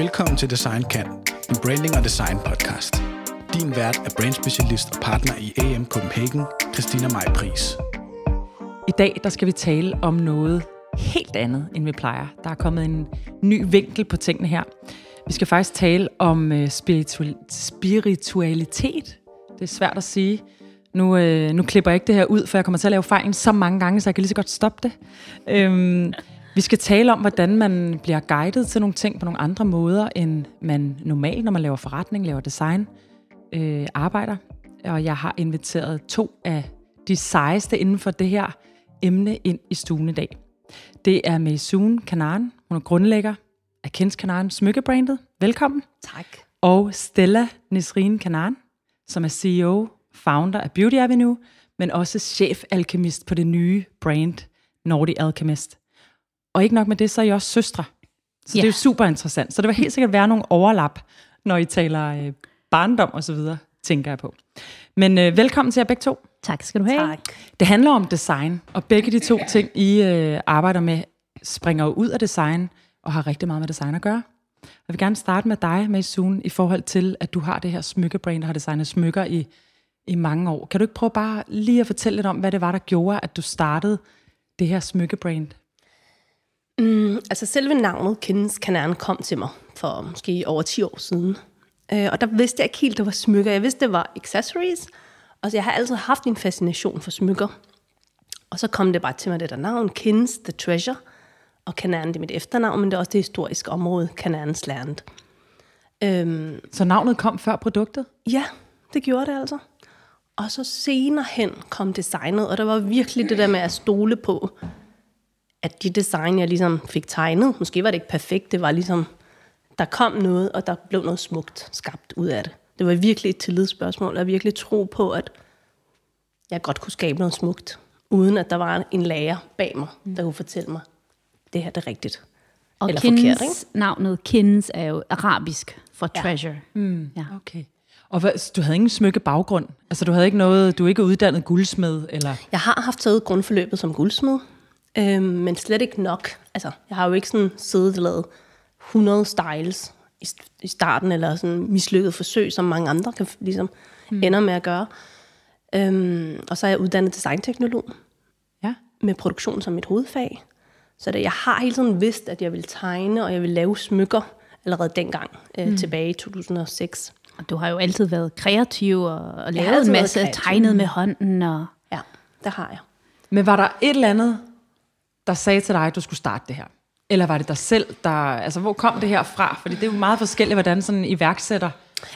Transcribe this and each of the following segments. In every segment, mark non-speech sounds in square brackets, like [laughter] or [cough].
Velkommen til Design Kan, en branding og design podcast. Din vært er brandspecialist og partner i AM Copenhagen, Christina Maj Pris. I dag der skal vi tale om noget helt andet, end vi plejer. Der er kommet en ny vinkel på tingene her. Vi skal faktisk tale om øh, spiritual, spiritualitet. Det er svært at sige. Nu, øh, nu klipper jeg ikke det her ud, for jeg kommer til at lave fejlen så mange gange, så jeg kan lige så godt stoppe det. Øhm, vi skal tale om, hvordan man bliver guidet til nogle ting på nogle andre måder, end man normalt, når man laver forretning, laver design, øh, arbejder. Og jeg har inviteret to af de sejeste inden for det her emne ind i stuen i dag. Det er Maysoon Kanan. Hun er grundlægger af Kens Kanan smykkebrandet. Velkommen. Tak. Og Stella Nisrin Kanan, som er CEO, founder af Beauty Avenue, men også chef-alkemist på det nye brand Nordic Alchemist. Og ikke nok med det, så er I også søstre. Så ja. det er jo super interessant. Så det vil helt sikkert være nogle overlap, når I taler øh, barndom og så videre, tænker jeg på. Men øh, velkommen til jer begge to. Tak skal du have. Tak. Det handler om design, og begge de to ting, I øh, arbejder med, springer jo ud af design, og har rigtig meget med design at gøre. Jeg vil gerne starte med dig, Maysoon, i forhold til, at du har det her smykkebrand, der har designet smykker i, i mange år. Kan du ikke prøve bare lige at fortælle lidt om, hvad det var, der gjorde, at du startede det her smykkebrand? Mm, altså selve navnet Kendes Kanan kom til mig for måske over 10 år siden. Øh, og der vidste jeg ikke helt, det var smykker. Jeg vidste, det var accessories. Og så jeg har altid haft en fascination for smykker. Og så kom det bare til mig, det der navn, Kins The Treasure. Og Kanan, det er mit efternavn, men det er også det historiske område, Kanans Land. Øhm, så navnet kom før produktet? Ja, det gjorde det altså. Og så senere hen kom designet, og der var virkelig det der med at stole på, at de design, jeg ligesom fik tegnet, måske var det ikke perfekt, det var ligesom, der kom noget, og der blev noget smukt skabt ud af det. Det var virkelig et tillidsspørgsmål, at virkelig tro på, at jeg godt kunne skabe noget smukt, uden at der var en lærer bag mig, der kunne fortælle mig, det her det er rigtigt. Og Eller Kins, forkert, ikke? navnet Kins er jo arabisk for ja. treasure. Mm, ja. Okay. Og hvad, du havde ingen smykke baggrund? Altså du havde ikke noget, du er ikke uddannet guldsmed? Eller? Jeg har haft taget grundforløbet som guldsmed, øhm, men slet ikke nok. Altså, jeg har jo ikke sådan siddet og lavet 100 styles i, i starten, eller sådan mislykket forsøg, som mange andre kan ligesom mm. ender med at gøre. Øhm, og så er jeg uddannet designteknolog, ja. med produktion som mit hovedfag. Så det, jeg har hele tiden vidst, at jeg vil tegne, og jeg vil lave smykker allerede dengang, øh, mm. tilbage i 2006. Og du har jo altid været kreativ og, og lavet en masse, tegnet med hånden. Og... Ja, det har jeg. Men var der et eller andet, der sagde til dig, at du skulle starte det her? Eller var det dig selv, der... Altså, hvor kom det her fra? Fordi det er jo meget forskelligt, hvordan sådan en iværksætter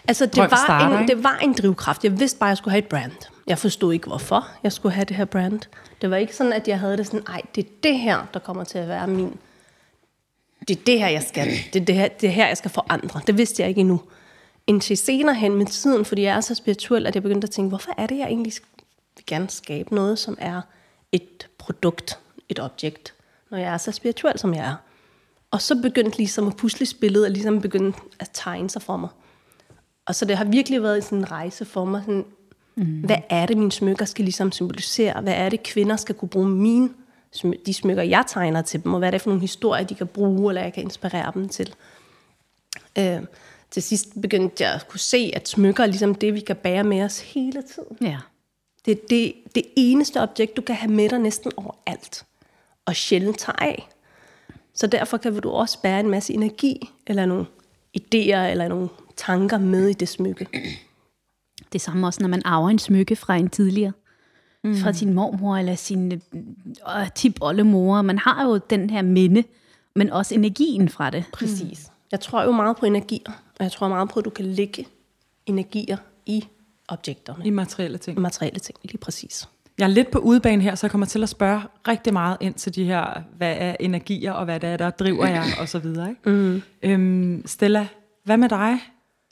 Altså, det var, starter, en, det var en drivkraft. Jeg vidste bare, at jeg skulle have et brand. Jeg forstod ikke, hvorfor jeg skulle have det her brand. Det var ikke sådan, at jeg havde det sådan, ej, det er det her, der kommer til at være min... Det er det her, jeg skal. Det er det her, det er her jeg skal forandre. Det vidste jeg ikke endnu. Indtil senere hen med tiden, fordi jeg er så spirituel, at jeg begyndte at tænke, hvorfor er det, jeg egentlig vil gerne skabe noget, som er et produkt, et objekt, når jeg er så spirituel, som jeg er. Og så begyndte ligesom at pusle spillet, og ligesom begyndte at tegne sig for mig. Og så det har virkelig været sådan en rejse for mig. Sådan, mm. Hvad er det, mine smykker skal ligesom symbolisere? Hvad er det, kvinder skal kunne bruge mine, de smykker, jeg tegner til dem? Og hvad er det for nogle historier, de kan bruge, eller jeg kan inspirere dem til? Øh, til sidst begyndte jeg at kunne se, at smykker er ligesom det, vi kan bære med os hele tiden. Ja. Det er det, det eneste objekt, du kan have med dig næsten overalt. Og sjældent tage af. Så derfor kan du også bære en masse energi, eller nogle idéer, eller nogle tanker med i det smykke. Det samme også, når man arver en smykke fra en tidligere. Mm. Fra sin mormor eller sin øh, tip-oldemor. Man har jo den her minde, men også energien fra det. Præcis. Jeg tror jo meget på energier, og jeg tror meget på, at du kan lægge energier i objekterne. I materielle ting. I materielle ting, lige præcis. Jeg er lidt på udebane her, så jeg kommer til at spørge rigtig meget ind til de her, hvad er energier, og hvad det er, der driver jer, og så videre. Ikke? Mm. Øhm, Stella, hvad med dig?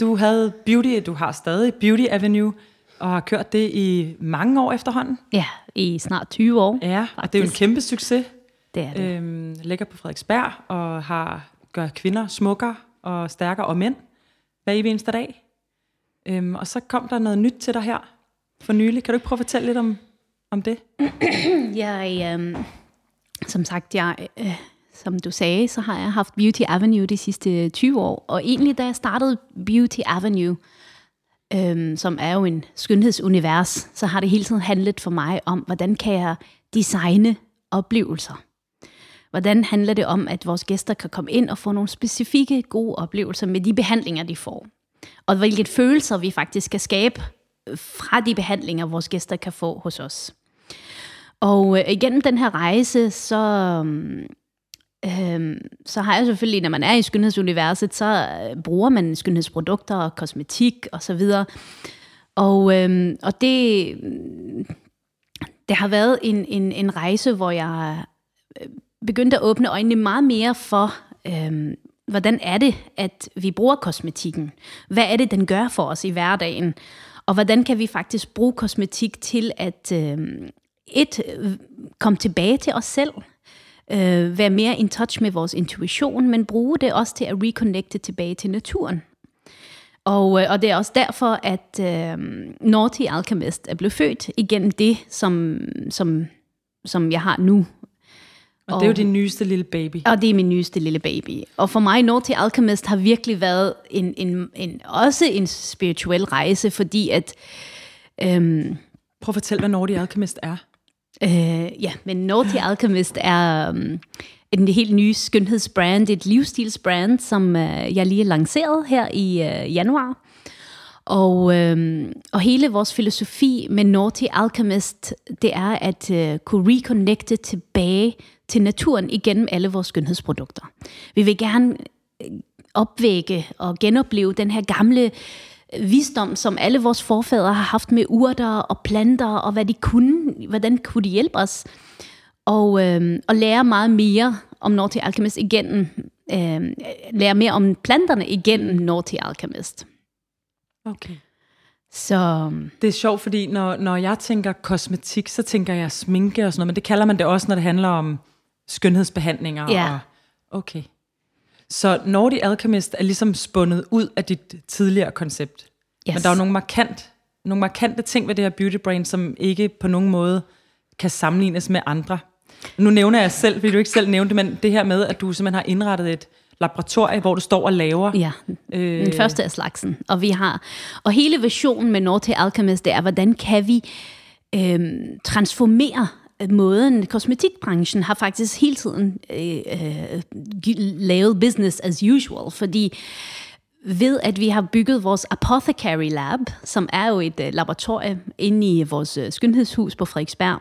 Du havde Beauty, du har stadig Beauty Avenue, og har kørt det i mange år efterhånden. Ja, i snart 20 år. Ja, faktisk. og det er jo en kæmpe succes. Det er det. Øhm, ligger på Frederiksberg, og har gør kvinder smukkere og stærkere, og mænd hver evig eneste dag. Øhm, og så kom der noget nyt til dig her for nylig. Kan du ikke prøve at fortælle lidt om, om det? [clears throat] jeg, øh, som sagt, jeg øh, som du sagde, så har jeg haft Beauty Avenue de sidste 20 år. Og egentlig, da jeg startede Beauty Avenue, øhm, som er jo en skønhedsunivers, så har det hele tiden handlet for mig om, hvordan kan jeg designe oplevelser. Hvordan handler det om, at vores gæster kan komme ind og få nogle specifikke gode oplevelser med de behandlinger, de får? Og hvilke følelser vi faktisk skal skabe øh, fra de behandlinger, vores gæster kan få hos os. Og øh, igennem den her rejse, så, øhm, øh, så har jeg selvfølgelig, når man er i skønhedsuniverset, så øh, bruger man skønhedsprodukter og kosmetik osv. Og, så videre. og, øh, og det, det har været en, en, en rejse, hvor jeg øh, begyndte at åbne øjnene meget mere for, øh, hvordan er det, at vi bruger kosmetikken? Hvad er det, den gør for os i hverdagen? Og hvordan kan vi faktisk bruge kosmetik til at øh, et, komme tilbage til os selv, øh, være mere in touch med vores intuition, men bruge det også til at reconnecte tilbage til naturen. Og, øh, og det er også derfor, at øh, Naughty Alchemist er blevet født igennem det, som, som, som jeg har nu. Og, og det er jo din nyeste lille baby. Og det er min nyeste lille baby. Og for mig, Naughty Alchemist har virkelig været en, en, en, også en spirituel rejse, fordi at... Øhm, Prøv at fortælle, hvad Naughty Alchemist er. Øh, ja, men Naughty Alchemist er um, en helt ny skønhedsbrand, et livsstilsbrand, som uh, jeg lige lanceret her i uh, januar. Og, øhm, og hele vores filosofi med Naughty Alchemist, det er at uh, kunne reconnecte tilbage til naturen igennem alle vores skønhedsprodukter. Vi vil gerne opvække og genopleve den her gamle visdom, som alle vores forfædre har haft med urter og planter, og hvad de kunne, hvordan kunne de hjælpe os. Og, øh, og lære meget mere om Naughty Alchemist igennem, øh, lære mere om planterne igennem Naughty Alchemist. Okay. Så... Det er sjovt, fordi når, når jeg tænker kosmetik, så tænker jeg sminke og sådan noget, men det kalder man det også, når det handler om skønhedsbehandlinger. Ja. Og, okay. Så Naughty Alchemist er ligesom spundet ud af dit tidligere koncept. Yes. Men der er jo nogle, markant, nogle markante ting ved det her beauty brand, som ikke på nogen måde kan sammenlignes med andre. Nu nævner jeg selv, fordi du ikke selv nævnte det, men det her med, at du simpelthen har indrettet et laboratorie, hvor du står og laver. Ja, øh, den første af slagsen. Og vi har, og hele visionen med Naughty Alchemist, det er, hvordan kan vi øh, transformere måden, kosmetikbranchen har faktisk hele tiden øh, øh, lavet business as usual, fordi ved at vi har bygget vores Apothecary Lab, som er jo et uh, laboratorium inde i vores uh, skønhedshus på Frederiksberg,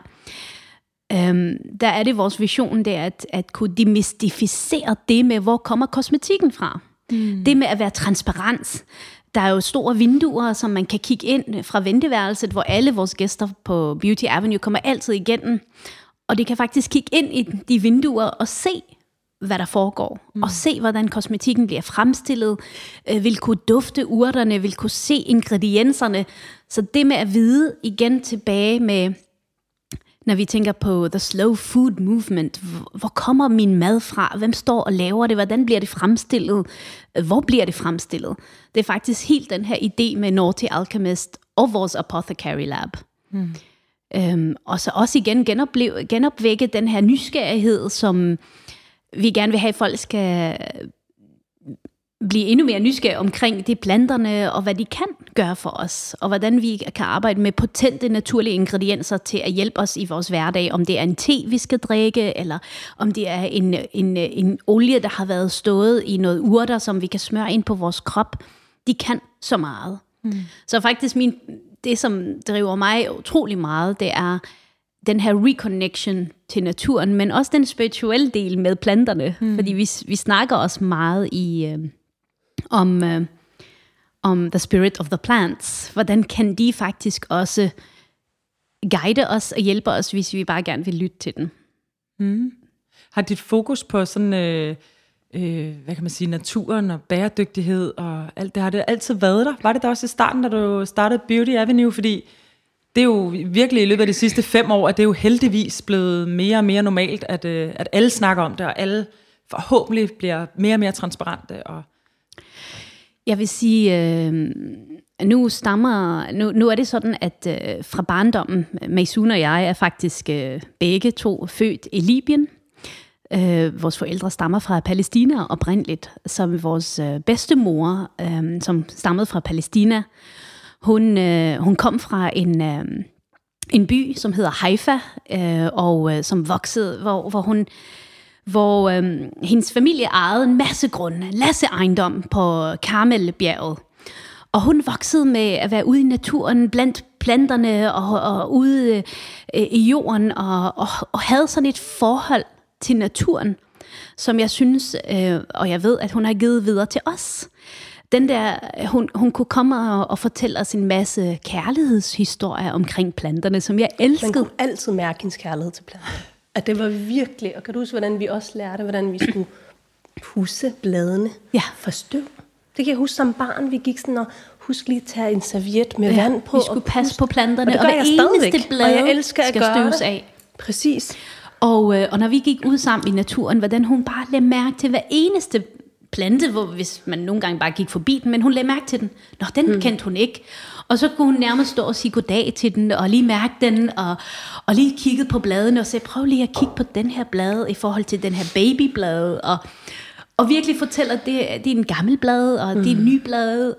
um, der er det vores vision, det er at, at kunne demystificere det med, hvor kommer kosmetikken fra. Mm. Det med at være transparens. Der er jo store vinduer, som man kan kigge ind fra venteværelset, hvor alle vores gæster på Beauty Avenue kommer altid igennem. Og det kan faktisk kigge ind i de vinduer og se, hvad der foregår, mm. og se, hvordan kosmetikken bliver fremstillet, øh, vil kunne dufte urterne, vil kunne se ingredienserne. Så det med at vide igen tilbage med, når vi tænker på the slow food movement, hvor kommer min mad fra? Hvem står og laver det? Hvordan bliver det fremstillet? Hvor bliver det fremstillet? Det er faktisk helt den her idé med Naughty Alchemist og vores Apothecary Lab. Mm. Øhm, og så også igen genopvække den her nysgerrighed, som vi gerne vil have, at folk skal blive endnu mere nysgerrige omkring de planterne, og hvad de kan gøre for os, og hvordan vi kan arbejde med potente naturlige ingredienser til at hjælpe os i vores hverdag, om det er en te, vi skal drikke, eller om det er en, en, en olie, der har været stået i noget urter, som vi kan smøre ind på vores krop. De kan så meget. Mm. Så faktisk min, det, som driver mig utrolig meget, det er den her reconnection til naturen, men også den spirituelle del med planterne. Mm. Fordi vi, vi snakker også meget i øh, om, øh, om the spirit of the plants. Hvordan kan de faktisk også guide os og hjælpe os, hvis vi bare gerne vil lytte til den. Mm. Har dit fokus på sådan, øh, øh, hvad kan man sige, naturen og bæredygtighed og alt det, har det altid været der? Var det der også i starten, da du startede Beauty Avenue? Fordi det er jo virkelig i løbet af de sidste fem år, at det er jo heldigvis blevet mere og mere normalt, at, øh, at alle snakker om det, og alle forhåbentlig bliver mere og mere transparente. Og jeg vil sige, øh, nu stammer, nu, nu er det sådan, at øh, fra barndommen, Maysun og jeg er faktisk øh, begge to født i Libyen. Øh, vores forældre stammer fra Palæstina oprindeligt, som vores øh, bedstemor, øh, som stammede fra Palæstina, hun, øh, hun kom fra en, øh, en by, som hedder Haifa, øh, og øh, som voksede, hvor, hvor hun hvor øh, hendes familie ejede en masse grunde, masse ejendom på Karmelbjerget. Og hun voksede med at være ude i naturen, blandt planterne og, og ude øh, i jorden, og, og, og havde sådan et forhold til naturen, som jeg synes, øh, og jeg ved, at hun har givet videre til os. Den der, hun, hun kunne komme og, og fortælle os en masse kærlighedshistorier omkring planterne, som jeg elskede. Man kunne altid mærke hendes kærlighed til planter. At det var virkelig, og kan du huske, hvordan vi også lærte, hvordan vi skulle pusse bladene ja. for støv? Det kan jeg huske som barn, vi gik sådan og husk lige at tage en serviet med ja, vand på. Vi skulle passe på planterne, og, det og jeg eneste blad og jeg elsker skal at støves af. Præcis. Og, øh, og når vi gik ud sammen i naturen, hvordan hun bare lagde mærke til hver eneste plante, hvor, hvis man nogle gange bare gik forbi den, men hun lagde mærke til den. Nå, den hmm. kendte hun ikke. Og så kunne hun nærmest stå og sige goddag til den, og lige mærke den, og, og lige kigge på bladene, og sige, prøv lige at kigge på den her blad, i forhold til den her babyblad, og, og virkelig fortælle, at det, det er en gammel blad, og mm. det er en ny blad.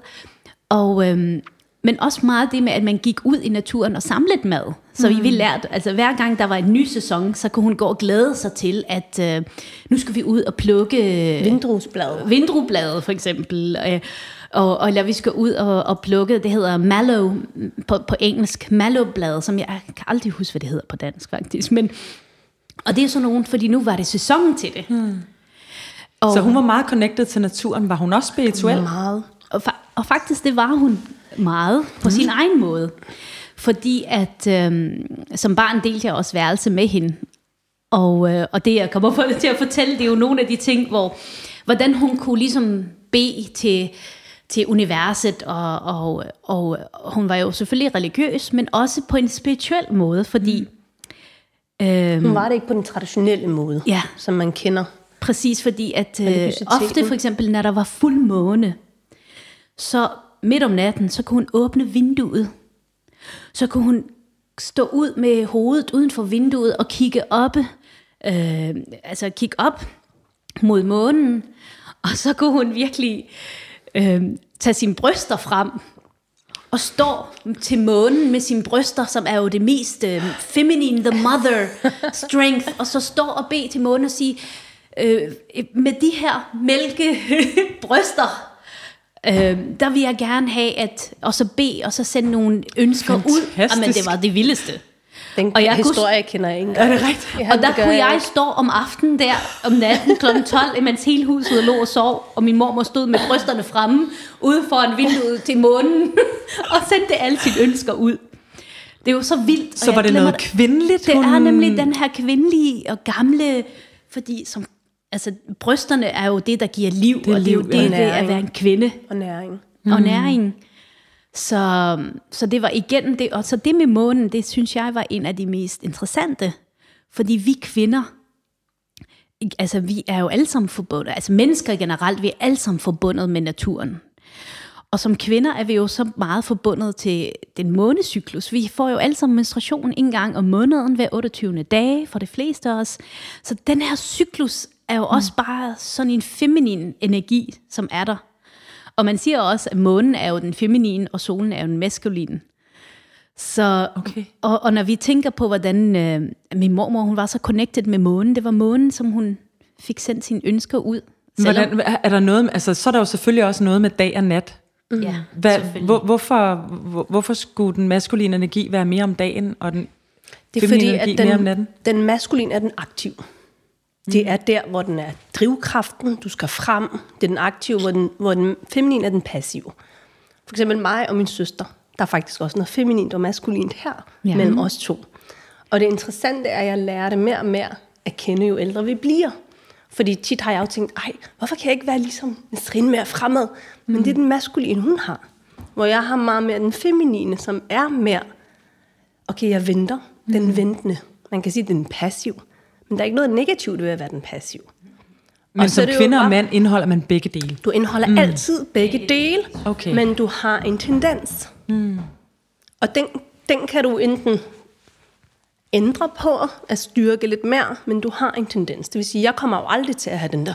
Og, øhm, men også meget det med, at man gik ud i naturen og samlede mad. Så mm. vi lærte, altså hver gang der var en ny sæson, så kunne hun gå og glæde sig til, at øh, nu skal vi ud og plukke... Vindruesblade. Vindrueblade for eksempel. Øh, og, og eller vi skal ud og, og plukke, det hedder mallow på, på engelsk, mallowblad, som jeg, jeg kan aldrig huske, hvad det hedder på dansk faktisk. Men, og det er sådan nogen, fordi nu var det sæsonen til det. Mm. Og, så hun var meget connected til naturen. Var hun også spirituel? Meget. Og, og faktisk, det var hun meget på mm. sin egen måde. Fordi at øhm, som barn delte jeg også værelse med hende. Og, øh, og det, jeg kommer for, [laughs] til at fortælle, det er jo nogle af de ting, hvor hvordan hun kunne ligesom bede til, til universet, og, og, og, og hun var jo selvfølgelig religiøs, men også på en spirituel måde, fordi... Mm. Øhm, hun var det ikke på den traditionelle måde, ja. som man kender. Præcis, fordi at øh, ofte for eksempel, når der var fuld måne, så midt om natten, så kunne hun åbne vinduet. Så kunne hun stå ud med hovedet uden for vinduet og kigge op, øh, altså kigge op mod månen, og så kunne hun virkelig øh, tage sine bryster frem og stå til månen med sine bryster, som er jo det mest øh, feminine, the mother strength, og så stå og bede til månen og sige, øh, med de her mælke bryster, øh, der vil jeg gerne have at og så bede og så sende nogle ønsker Fantastisk. ud. Men det var det vildeste. Den og jeg historie kunne, kender jeg ikke. Er det rigtigt? Ja, og der kunne jeg, jeg stå om aftenen der, om natten kl. 12, mens hele huset lå og sov, og min mor stod med brysterne fremme, ude foran vinduet til månen, [laughs] og sendte alle sine ønsker ud. Det er jo så vildt. Så var det noget kvindeligt? Det hun... er nemlig den her kvindelige og gamle, fordi som altså brysterne er jo det, der giver liv, det og det er jo det, det at være en kvinde. Og næring. Mm. Og næring. Så, så det var igen det, og så det med månen, det synes jeg var en af de mest interessante. Fordi vi kvinder, altså vi er jo alle sammen forbundet, altså mennesker generelt, vi er alle sammen forbundet med naturen. Og som kvinder er vi jo så meget forbundet til den månecyklus. Vi får jo alle sammen menstruation en gang om måneden hver 28. dage for de fleste af os. Så den her cyklus er jo også mm. bare sådan en feminin energi, som er der. Og man siger også, at månen er jo den feminine, og solen er jo den maskuline. Så, okay. og, og når vi tænker på, hvordan øh, min mormor hun var så connected med månen, det var månen, som hun fik sendt sine ønsker ud. Hvordan, er der noget, altså, så er der jo selvfølgelig også noget med dag og nat. Mm. Ja, Hvad, hvor, hvorfor, hvor, hvorfor skulle den maskuline energi være mere om dagen, og den det er fordi, energi at den, mere om natten? den maskuline er den aktiv. Det er der, hvor den er drivkraften, du skal frem. Det er den aktive, hvor den, hvor den feminine er den passive. For eksempel mig og min søster. Der er faktisk også noget feminint og maskulint her, ja. mellem os to. Og det interessante er, at jeg lærer det mere og mere at kende, jo ældre vi bliver. Fordi tit har jeg jo tænkt, ej, hvorfor kan jeg ikke være ligesom en trin mere fremad? Men mm. det er den maskuline, hun har. Hvor jeg har meget mere den feminine, som er mere, okay, jeg venter, den mm. ventende. Man kan sige, den passiv. Men der er ikke noget negativt ved at være den passiv. Men og som kvinde og mand indeholder man begge dele? Du indeholder mm. altid begge dele, okay. men du har en tendens. Mm. Og den, den kan du enten ændre på, at styrke lidt mere, men du har en tendens. Det vil sige, jeg kommer jo aldrig til at have den der,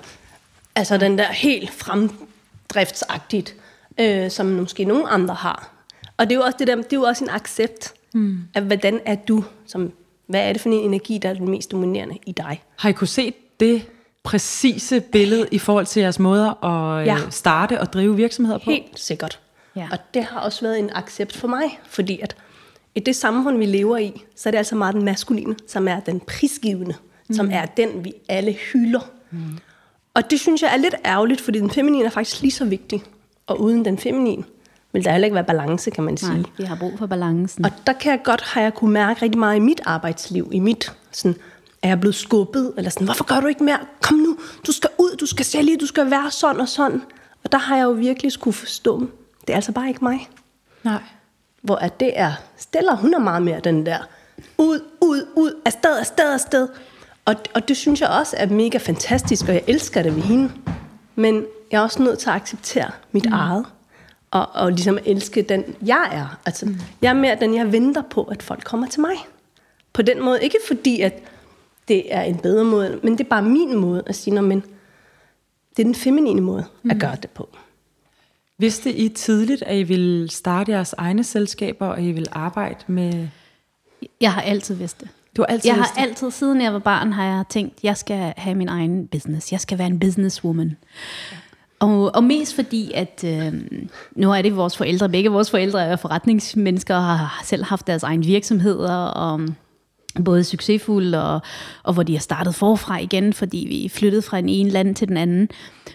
altså den der helt fremdriftsagtigt, øh, som måske nogle andre har. Og det er jo også, det der, det er jo også en accept mm. af, hvordan er du, som, hvad er det for en energi, der er den mest dominerende i dig. Har I kunne se det præcise billede i forhold til jeres måder at ja. Øh, starte og drive virksomheder på? Helt sikkert. Ja. Og det har også været en accept for mig, fordi at i det samfund, vi lever i, så er det altså meget den maskuline, som er den prisgivende, mm. som er den, vi alle hylder. Mm. Og det synes jeg er lidt ærgerligt, fordi den feminine er faktisk lige så vigtig. Og uden den feminine, vil der heller ikke være balance, kan man sige. Nej, vi har brug for balancen. Og der kan jeg godt, har jeg kunne mærke rigtig meget i mit arbejdsliv, i mit, sådan, er jeg blevet skubbet, eller sådan, hvorfor gør du ikke mere? Kom nu, du skal ud, du skal sælge, du skal være sådan og sådan. Og der har jeg jo virkelig skulle forstå, det er altså bare ikke mig. Nej. Hvor at det er, Stella, hun er meget mere den der, ud, ud, ud, afsted, afsted, afsted. Og, og det synes jeg også er mega fantastisk, og jeg elsker det ved hende. Men jeg er også nødt til at acceptere mit mm. eget og, og ligesom elske den, jeg er. Altså, mm. Jeg er mere den, jeg venter på, at folk kommer til mig. På den måde. Ikke fordi, at det er en bedre måde, men det er bare min måde at sige, men det er den feminine måde mm. at gøre det på. Vidste I tidligt, at I ville starte jeres egne selskaber, og I ville arbejde med... Jeg har altid vidst det. Du har altid jeg vidst har altid, siden jeg var barn, har jeg tænkt, jeg skal have min egen business. Jeg skal være en businesswoman. Ja. Og, og mest fordi, at øh, nu er det vores forældre, begge vores forældre er forretningsmennesker og har selv haft deres egen virksomheder, og både succesfulde, og, og hvor de har startet forfra igen, fordi vi flyttede fra en ene land til den anden.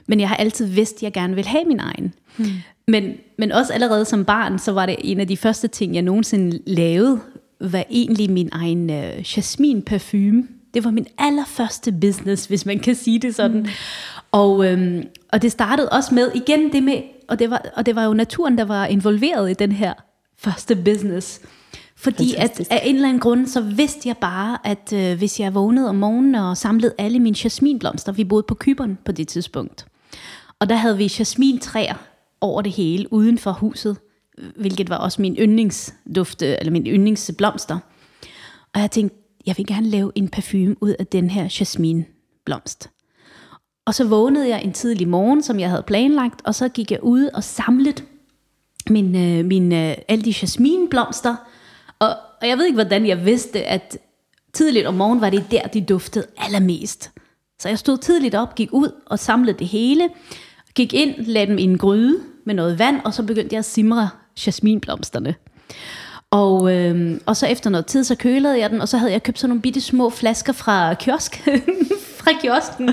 Men jeg har altid vidst, at jeg gerne vil have min egen. Hmm. Men, men også allerede som barn, så var det en af de første ting, jeg nogensinde lavede, var egentlig min egen øh, jasmin parfume. Det var min allerførste business, hvis man kan sige det sådan. Mm. Og, øhm, og det startede også med, igen det med, og det, var, og det var jo naturen, der var involveret i den her første business. Fordi at af en eller anden grund, så vidste jeg bare, at øh, hvis jeg vågnede om morgenen og samlede alle mine jasminblomster, vi boede på Kyberen på det tidspunkt, og der havde vi jasmintræer over det hele, uden for huset, hvilket var også min yndlingsdufte, eller min yndlingsblomster. Og jeg tænkte, jeg vil gerne lave en parfume ud af den her jasminblomst. Og så vågnede jeg en tidlig morgen, som jeg havde planlagt, og så gik jeg ud og samlede min, øh, min, øh, alle de jasminblomster. Og, og jeg ved ikke, hvordan jeg vidste, at tidligt om morgenen var det der, de duftede allermest. Så jeg stod tidligt op, gik ud og samlede det hele, gik ind, lagde dem i en gryde med noget vand, og så begyndte jeg at simre jasminblomsterne. Og, øh, og så efter noget tid, så kølede jeg den, og så havde jeg købt sådan nogle bitte små flasker fra kiosk, [laughs] fra kiosken.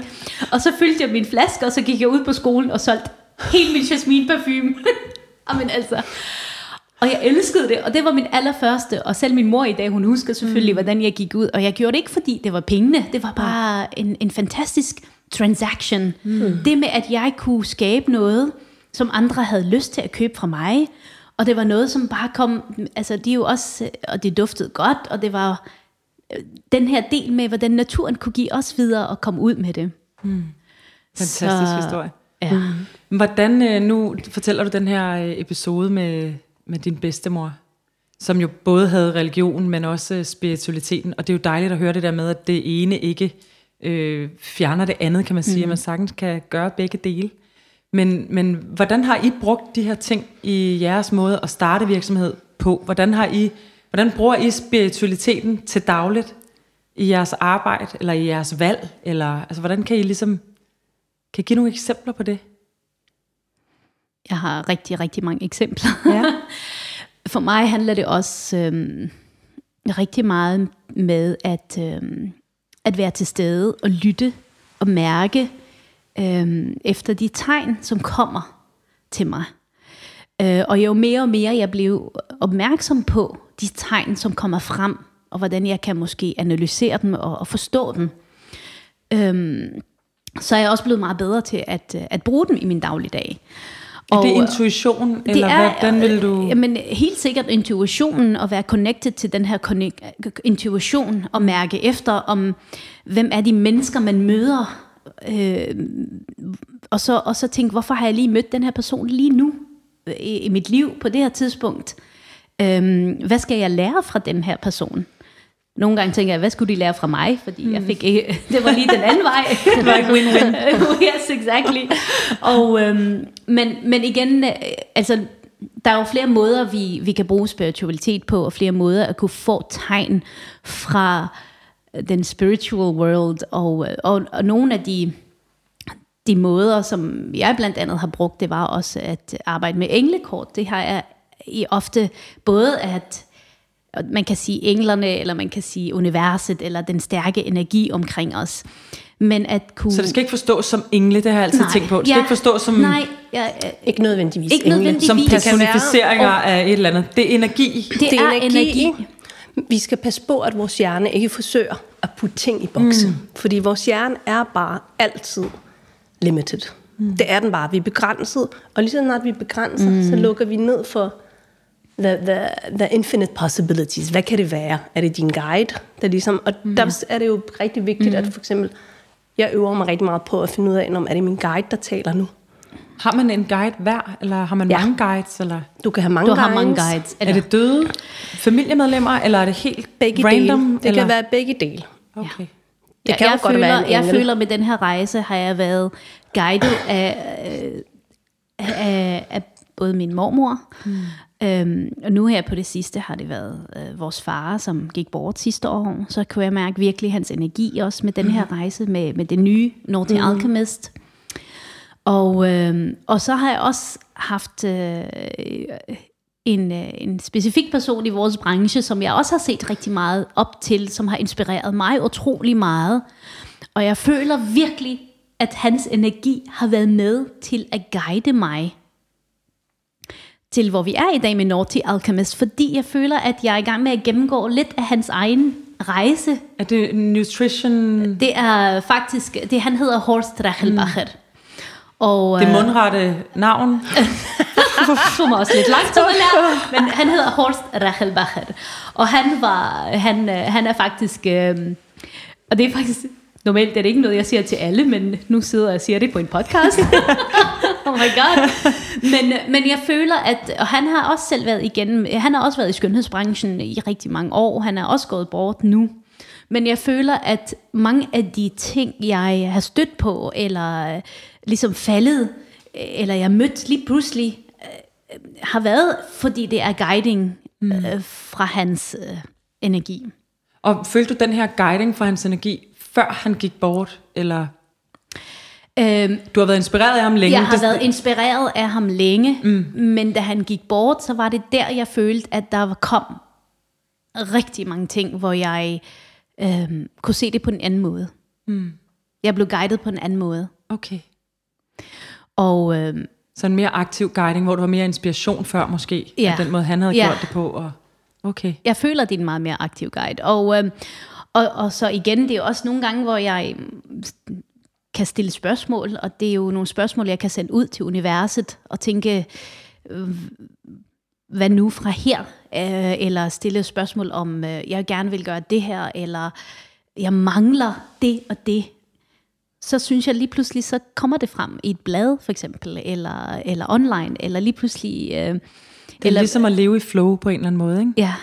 Og så fyldte jeg min flaske, og så gik jeg ud på skolen og solgte hele min jasminparfume. [laughs] Amen altså. Og jeg elskede det, og det var min allerførste. Og selv min mor i dag, hun husker selvfølgelig, mm. hvordan jeg gik ud. Og jeg gjorde det ikke, fordi det var pengene. Det var bare en, en fantastisk transaction. Mm. Det med, at jeg kunne skabe noget, som andre havde lyst til at købe fra mig. Og det var noget, som bare kom, altså de jo også, og det duftede godt, og det var den her del med, hvordan naturen kunne give os videre og komme ud med det. Mm. Fantastisk Så, historie. Ja. Mm. Hvordan, øh, nu fortæller du den her øh, episode med, med din bedstemor, som jo både havde religion, men også spiritualiteten, og det er jo dejligt at høre det der med, at det ene ikke øh, fjerner det andet, kan man sige, mm. at man sagtens kan gøre begge dele. Men, men hvordan har I brugt de her ting i jeres måde at starte virksomhed på? Hvordan, har I, hvordan bruger I spiritualiteten til dagligt i jeres arbejde, eller i jeres valg? Eller, altså, hvordan kan I ligesom, kan I give nogle eksempler på det? Jeg har rigtig, rigtig mange eksempler. Ja. [laughs] For mig handler det også øhm, rigtig meget med at, øhm, at være til stede og lytte og mærke, øh, efter de tegn, som kommer til mig. Øh, og jo mere og mere jeg blev opmærksom på de tegn, som kommer frem, og hvordan jeg kan måske analysere dem og, og forstå dem, øh, så er jeg også blevet meget bedre til at, at bruge dem i min dagligdag. Er det intuition, det eller er, hvordan vil du... Jamen, helt sikkert intuitionen, og være connected til den her intuition, og mærke efter, om hvem er de mennesker, man møder, Øh, og, så, og så tænke, hvorfor har jeg lige mødt den her person lige nu i, i mit liv på det her tidspunkt? Øh, hvad skal jeg lære fra den her person? nogle gange tænker jeg, hvad skulle de lære fra mig? Fordi mm. jeg fik ikke, [laughs] det var lige den anden vej. [laughs] det var ikke win-win. [laughs] yes, exactly. Og, øhm, men, men igen, øh, altså, der er jo flere måder, vi, vi kan bruge spiritualitet på, og flere måder at kunne få tegn fra den spiritual world, og, og, og nogle af de, de måder, som jeg blandt andet har brugt, det var også at arbejde med englekort. Det har jeg i ofte både at man kan sige englerne, eller man kan sige universet, eller den stærke energi omkring os. Men at kunne... Så det skal ikke forstås som engle, det har jeg altid nej, tænkt på. Det skal ja, ikke forstås som... Nej, ja, ikke nødvendigvis ikke nødvendigvis. Som personificeringer af et eller andet. Det er energi. Det, det er, er energi. energi. Vi skal passe på, at vores hjerne ikke forsøger at putte ting i bokse. Mm. Fordi vores hjerne er bare altid limited. Mm. Det er den bare. Vi er begrænset. Og lige så snart vi er begrænset, mm. så lukker vi ned for the, the, the infinite possibilities. Hvad kan det være? Er det din guide? Der ligesom, og mm. der er det jo rigtig vigtigt, mm. at for eksempel, jeg øver mig rigtig meget på at finde ud af, om er det min guide, der taler nu? Har man en guide hver, eller har man ja. mange guides? Eller? Du kan have mange du guides. Har mange guides. Eller? Er det døde familiemedlemmer, eller er det helt begge random? Dele. Det eller? kan være begge dele. Okay. Ja. Det kan jeg, jo godt føler, være Jeg føler, med den her rejse har jeg været guidet af, af, af både min mormor, mm. Øhm, og nu her på det sidste har det været øh, vores far, som gik bort sidste år. Så kunne jeg mærke virkelig hans energi også med den her mm. rejse med, med det nye Nordic mm. Alchemist. Og, øh, og så har jeg også haft øh, en, øh, en specifik person i vores branche, som jeg også har set rigtig meget op til, som har inspireret mig utrolig meget. Og jeg føler virkelig, at hans energi har været med til at guide mig til, hvor vi er i dag med Naughty Alchemist, fordi jeg føler, at jeg er i gang med at gennemgå lidt af hans egen rejse. Er det nutrition? Det er faktisk, det han hedder Horst Rachelbacher. Mm. Og, det øh, mundrette navn. [laughs] det var også lidt langt til at lære, men han hedder Horst Rachelbacher. Og han var, han, øh, han er faktisk, øh, og det er faktisk, normalt er det ikke noget, jeg siger til alle, men nu sidder jeg og siger det på en podcast. [laughs] oh my god. Men, men jeg føler, at og han har også selv været igennem, han har også været i skønhedsbranchen i rigtig mange år, han er også gået bort nu. Men jeg føler, at mange af de ting, jeg har stødt på, eller øh, ligesom faldet, eller jeg mødt lige pludselig, øh, har været, fordi det er guiding mm. øh, fra hans øh, energi. Og følte du den her guiding fra hans energi, før han gik bort, eller Øhm, du har været inspireret af ham længe. Jeg har det... været inspireret af ham længe, mm. men da han gik bort, så var det der, jeg følte, at der kom rigtig mange ting, hvor jeg øhm, kunne se det på en anden måde. Mm. Jeg blev guidet på en anden måde. Okay. Og, øhm, så en mere aktiv guiding, hvor du har mere inspiration før måske, ja. af den måde, han havde ja. gjort det på. Og, okay. Jeg føler, det er en meget mere aktiv guide. Og, øhm, og, og så igen, det er også nogle gange, hvor jeg kan stille spørgsmål, og det er jo nogle spørgsmål, jeg kan sende ud til universet og tænke, øh, hvad nu fra her? Øh, eller stille spørgsmål om, øh, jeg gerne vil gøre det her, eller jeg mangler det og det. Så synes jeg lige pludselig, så kommer det frem i et blad for eksempel, eller, eller online, eller lige pludselig... Øh, det er eller, ligesom at leve i flow på en eller anden måde, ikke? Ja.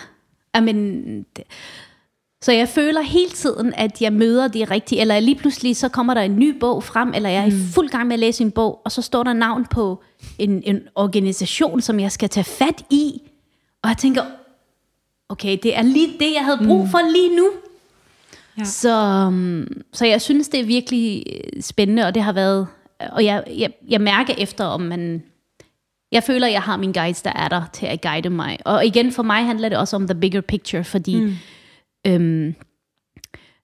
I mean, så jeg føler hele tiden, at jeg møder det rigtige, eller lige pludselig så kommer der en ny bog frem, eller jeg er i mm. fuld gang med at læse en bog, og så står der navn på en, en organisation, som jeg skal tage fat i, og jeg tænker, okay, det er lige det, jeg havde brug mm. for lige nu. Ja. Så, um, så jeg synes, det er virkelig øh, spændende, og det har været, og jeg, jeg, jeg mærker efter, om man, jeg føler, jeg har min guides, der er der til at guide mig. Og igen, for mig handler det også om the bigger picture, fordi mm Øhm,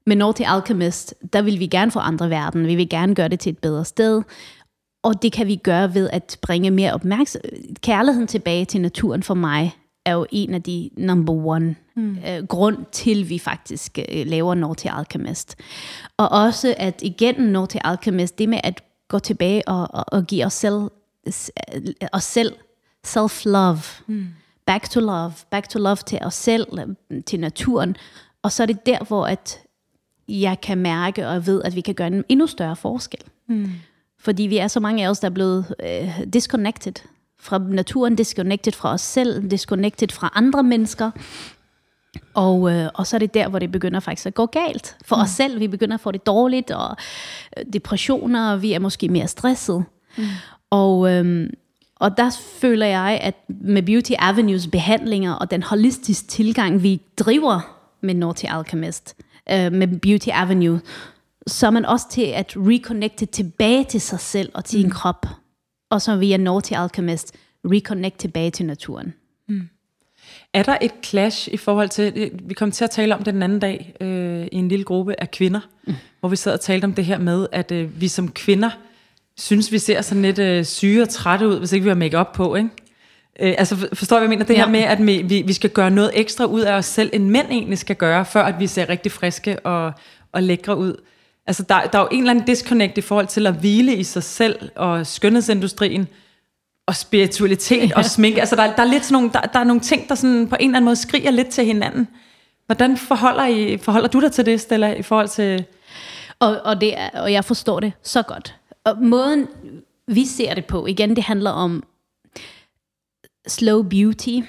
med Naughty Alchemist, der vil vi gerne forandre verden. Vi vil gerne gøre det til et bedre sted. Og det kan vi gøre ved at bringe mere opmærksomhed. Kærligheden tilbage til naturen for mig er jo en af de number one mm. øh, grund til, vi faktisk øh, laver Naughty Alchemist. Og også at igen Naughty Alchemist, det med at gå tilbage og, og, og give os selv, os selv self-love. Mm. Back to love. Back to love til os selv, til naturen. Og så er det der, hvor at jeg kan mærke og ved, at vi kan gøre en endnu større forskel. Mm. Fordi vi er så mange af os, der er blevet øh, disconnected fra naturen, disconnected fra os selv, disconnected fra andre mennesker. Og, øh, og så er det der, hvor det begynder faktisk at gå galt. For mm. os selv, vi begynder at få det dårligt, og øh, depressioner, og vi er måske mere stresset. Mm. Og, øh, og der føler jeg, at med Beauty Avenues behandlinger og den holistiske tilgang, vi driver med Naughty Alchemist, øh, med Beauty Avenue, så er man også til at reconnecte tilbage til sig selv og til mm. sin krop. Og så via Naughty Alchemist, reconnect tilbage til naturen. Mm. Er der et clash i forhold til, vi kom til at tale om det den anden dag øh, i en lille gruppe af kvinder, mm. hvor vi sad og talte om det her med, at øh, vi som kvinder synes, vi ser sådan lidt øh, syge og trætte ud, hvis ikke vi har make op på, ikke? Øh, altså forstår jeg, hvad jeg mener? Det ja. her med, at vi, vi skal gøre noget ekstra ud af os selv, end mænd egentlig skal gøre, før at vi ser rigtig friske og, og lækre ud. Altså der, der er jo en eller anden disconnect i forhold til at hvile i sig selv og skønhedsindustrien, og spiritualitet ja. og sminke. Altså der, der er lidt sådan nogle, der, der er nogle ting, der sådan på en eller anden måde skriger lidt til hinanden. Hvordan forholder, I, forholder du dig til det, Stella, i forhold til... Og, og, det er, og jeg forstår det så godt. Og måden, vi ser det på, igen, det handler om slow beauty,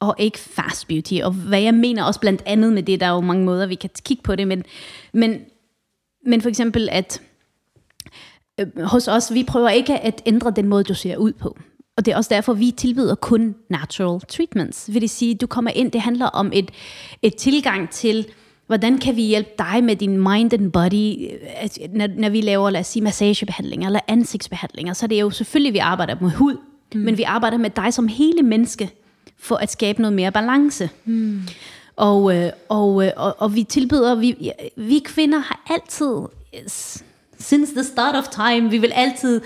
og ikke fast beauty. Og hvad jeg mener også blandt andet med det, der er jo mange måder, vi kan kigge på det, men, men, men for eksempel, at øh, hos os, vi prøver ikke at ændre den måde, du ser ud på. Og det er også derfor, vi tilbyder kun natural treatments. Vil det sige, du kommer ind, det handler om et, et tilgang til, hvordan kan vi hjælpe dig med din mind and body, øh, når, når vi laver, lad os sige, massagebehandlinger eller ansigtsbehandlinger, så det er jo selvfølgelig, vi arbejder med hud, mm. men vi arbejder med dig som hele menneske, for at skabe noget mere balance. Mm. Og, øh, og, øh, og, og vi tilbyder, vi, vi kvinder har altid, since the start of time, vi vil altid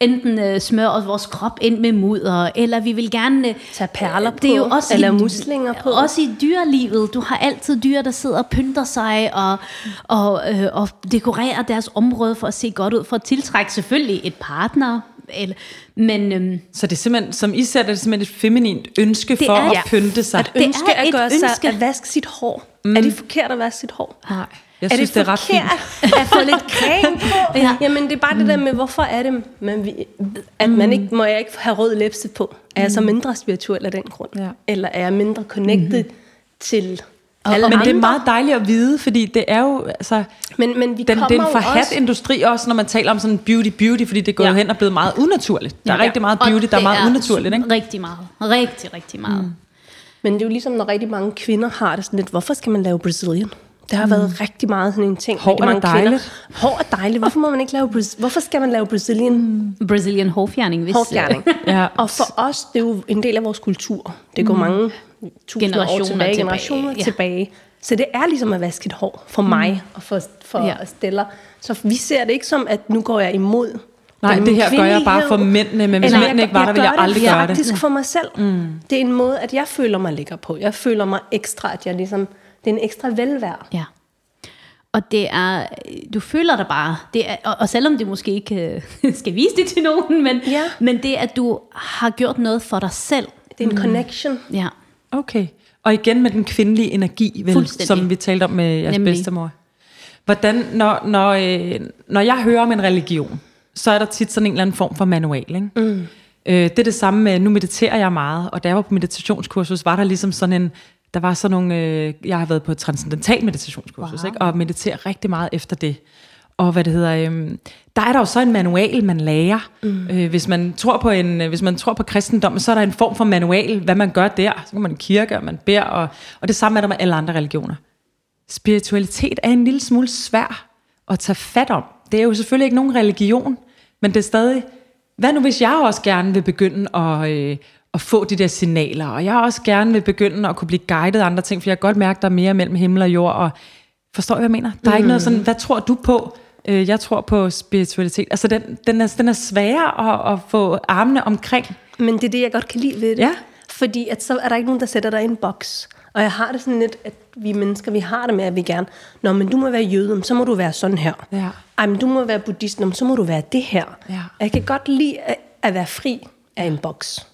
enten øh, smøre vores krop ind med mudder, eller vi vil gerne... Øh, Tage perler det er jo også eller i, muslinger på. Også i dyrelivet. Du har altid dyr, der sidder og pynter sig og, og, øh, og dekorerer deres område for at se godt ud, for at tiltrække selvfølgelig et partner, eller, men, øhm, så det er simpelthen, som I ser det, er simpelthen et feminint ønske for er, at pynte sig. At ønske det er at gøre ønske. sig, at vaske sit hår. Mm. Er det forkert at vaske sit hår? Nej. Jeg synes, er det, det er ret fint. [laughs] at få lidt creme på? [laughs] ja. Jamen, det er bare mm. det der med, hvorfor er det, man, at man ikke, må jeg ikke have rød læbse på? Er jeg så mm. mindre spirituel af den grund? Ja. Eller er jeg mindre connected mm. til alle men andre. det er meget dejligt at vide, fordi det er jo, altså, men, men vi den, den forhat også... industri også, når man taler om sådan beauty, beauty, fordi det går ja. hen og blevet meget unaturligt. Der er ja. rigtig meget beauty, og der er meget er unaturligt, ikke? Rigtig meget. Rigtig, rigtig meget. Mm. Men det er jo ligesom, når rigtig mange kvinder har det sådan lidt, hvorfor skal man lave Brazilian? Det har mm. været rigtig meget sådan en ting. Hår er dejligt. Hår er dejligt. Hvorfor må man ikke lave Hvorfor skal man lave Brazilian? Mm. Brazilian hårfjerning. Hvis hårfjerning. [laughs] ja. Og for os, det er jo en del af vores kultur. Det går mm. mange tusinder år tilbage, generationer ja. tilbage. Så det er ligesom at vaske et hår for mm. mig og for, for ja. Stella. Så vi ser det ikke som, at nu går jeg imod Nej, det her gør jeg bare for mændene, men hvis mændene ikke var der, ville jeg aldrig gøre det. Det er faktisk for mig selv. Mm. Det er en måde, at jeg føler mig ligger på. Jeg føler mig ekstra, at jeg ligesom, det er en ekstra velvære. Ja. Og det er, du føler dig bare, det er, og, og selvom det måske ikke øh, [laughs] skal vise det til nogen, men, ja. men det at du har gjort noget for dig selv. Det er en mm. connection. Ja. Okay. Og igen med den kvindelige energi, vel, som vi talte om med jeres Nemlig. bedstemor. Hvordan, når, når, øh, når jeg hører om en religion, så er der tit sådan en eller anden form for manual. Ikke? Mm. Øh, det er det samme med, nu mediterer jeg meget, og da jeg var på meditationskursus, var der ligesom sådan en, der var sådan nogle, øh, jeg har været på et transcendental meditationskursus, wow. ikke? og mediterer rigtig meget efter det. Og hvad det hedder, øh, der er der jo så en manual, man lærer. Mm. Øh, hvis, man tror på en, hvis man tror på kristendom, så er der en form for manual, hvad man gør der. Så går man kirke, og man beder, og, og det samme er der med alle andre religioner. Spiritualitet er en lille smule svær at tage fat om. Det er jo selvfølgelig ikke nogen religion, men det er stadig, hvad nu hvis jeg også gerne vil begynde at, øh, at få de der signaler, og jeg også gerne vil begynde at kunne blive guidet af andre ting, for jeg kan godt mærke, at der er mere mellem himmel og jord, og forstår jeg, hvad jeg mener? Der er mm. ikke noget sådan, hvad tror du på? Øh, jeg tror på spiritualitet. Altså, den, den, er, den er sværere at, at få armene omkring. Men det er det, jeg godt kan lide ved det. Ja. Fordi at så er der ikke nogen, der sætter dig i en boks. Og jeg har det sådan lidt, at vi mennesker, vi har det med, at vi gerne, Nå, men du må være jøde, så må du være sådan her. Ja. Ej, men du må være buddhist, så må du være det her. Ja. Jeg kan godt lide at, at være fri af en boks.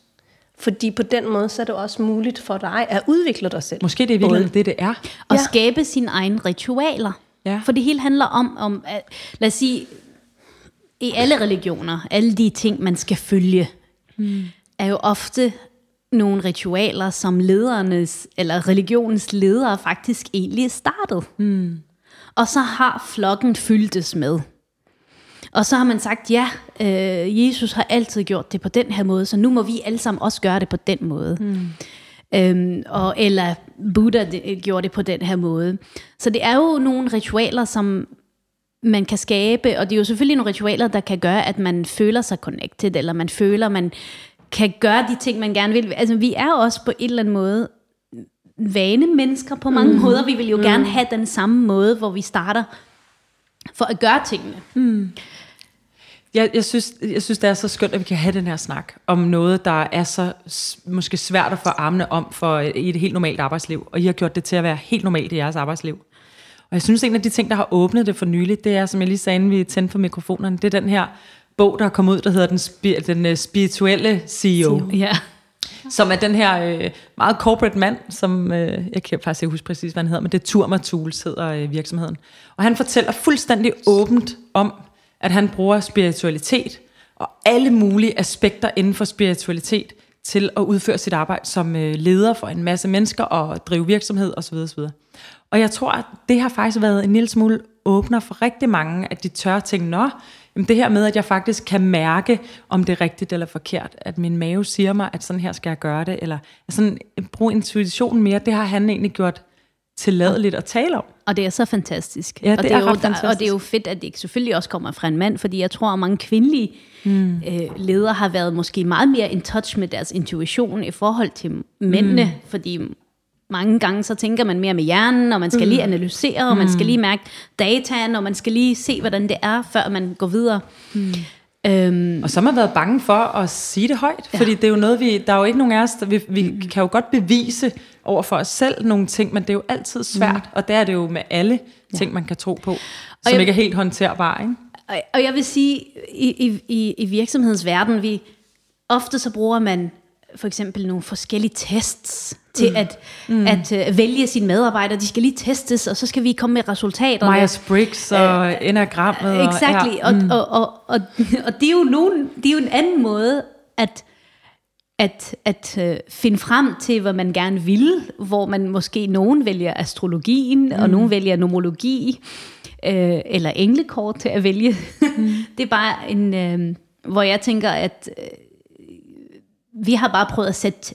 Fordi på den måde, så er det også muligt for dig at udvikle dig selv. Måske det er virkelig det, det er. Og ja. skabe sine egne ritualer. Ja. For det hele handler om, om at, lad os sige, i alle religioner, alle de ting, man skal følge, mm. er jo ofte nogle ritualer, som ledernes, eller religionens ledere faktisk egentlig startede. Mm. Og så har flokken fyldtes med. Og så har man sagt, ja, øh, Jesus har altid gjort det på den her måde, så nu må vi alle sammen også gøre det på den måde. Mm. Øhm, og, eller Buddha det, gjorde det på den her måde. Så det er jo nogle ritualer, som man kan skabe, og det er jo selvfølgelig nogle ritualer, der kan gøre, at man føler sig connected, eller man føler, man kan gøre de ting, man gerne vil. Altså, vi er også på en eller anden måde vane mennesker på mange mm. måder. Vi vil jo mm. gerne have den samme måde, hvor vi starter for at gøre tingene. Mm. Jeg, jeg, synes, jeg synes, det er så skønt, at vi kan have den her snak om noget, der er så måske svært at få armene om for i et helt normalt arbejdsliv. Og I har gjort det til at være helt normalt i jeres arbejdsliv. Og jeg synes, en af de ting, der har åbnet det for nyligt, det er, som jeg lige sagde, inden vi tændte for mikrofonerne, det er den her bog, der er kommet ud, der hedder Den, spi- den uh, spirituelle CEO. CEO. Ja. Som er den her øh, meget corporate mand, som, øh, jeg kan faktisk ikke huske præcis, hvad han hedder, men det er Turma Tools hedder øh, virksomheden. Og han fortæller fuldstændig åbent om, at han bruger spiritualitet og alle mulige aspekter inden for spiritualitet til at udføre sit arbejde som øh, leder for en masse mennesker og drive virksomhed osv. osv. Og jeg tror, at det har faktisk været en lille smule åbner for rigtig mange, at de tør tænke, nå, jamen det her med, at jeg faktisk kan mærke, om det er rigtigt eller forkert, at min mave siger mig, at sådan her skal jeg gøre det, eller sådan bruge intuitionen mere, det har han egentlig gjort tilladeligt at tale om. Og det er så fantastisk. Ja, det, og det er, er jo, fantastisk. Og det er jo fedt, at det selvfølgelig også kommer fra en mand, fordi jeg tror, at mange kvindelige mm. øh, ledere har været måske meget mere in touch med deres intuition i forhold til mændene, mm. fordi mange gange så tænker man mere med hjernen, og man skal mm. lige analysere, og man skal mm. lige mærke dataen, og man skal lige se, hvordan det er, før man går videre. Mm. Øhm, og så har man været bange for at sige det højt, ja. fordi det er jo noget, vi, der er jo ikke nogen af os, der, vi, vi mm. kan jo godt bevise over for os selv nogle ting, men det er jo altid svært, mm. og det er det jo med alle ting, ja. man kan tro på, og som jeg, ikke er helt håndterbare. Ikke? Og, og jeg vil sige, i, i, i virksomhedens verden, vi, ofte så bruger man for eksempel nogle forskellige tests til mm. at, mm. at uh, vælge sine medarbejdere. De skal lige testes, og så skal vi komme med resultater. Myers-Briggs og uh, enagrammet. Exakt, og, ja. mm. og, og, og, [laughs] og det, er jo nogen, det er jo en anden måde at at, at uh, finde frem til, hvad man gerne vil, hvor man måske nogen vælger astrologien, mm. og nogen vælger nomologi, uh, eller englekort til at vælge. Mm. [laughs] det er bare en, uh, hvor jeg tænker, at uh, vi har bare prøvet at sætte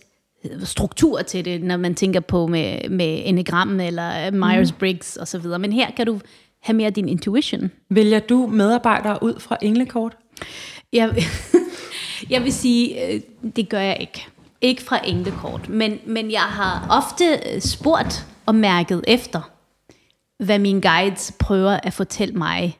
struktur til det, når man tænker på med, med enagrammen eller Myers-Briggs mm. osv. Men her kan du have mere din intuition. Vælger du medarbejdere ud fra englekort? Jeg, [laughs] jeg vil sige, øh, det gør jeg ikke. Ikke fra englekort, men, men jeg har ofte spurgt og mærket efter, hvad mine guides prøver at fortælle mig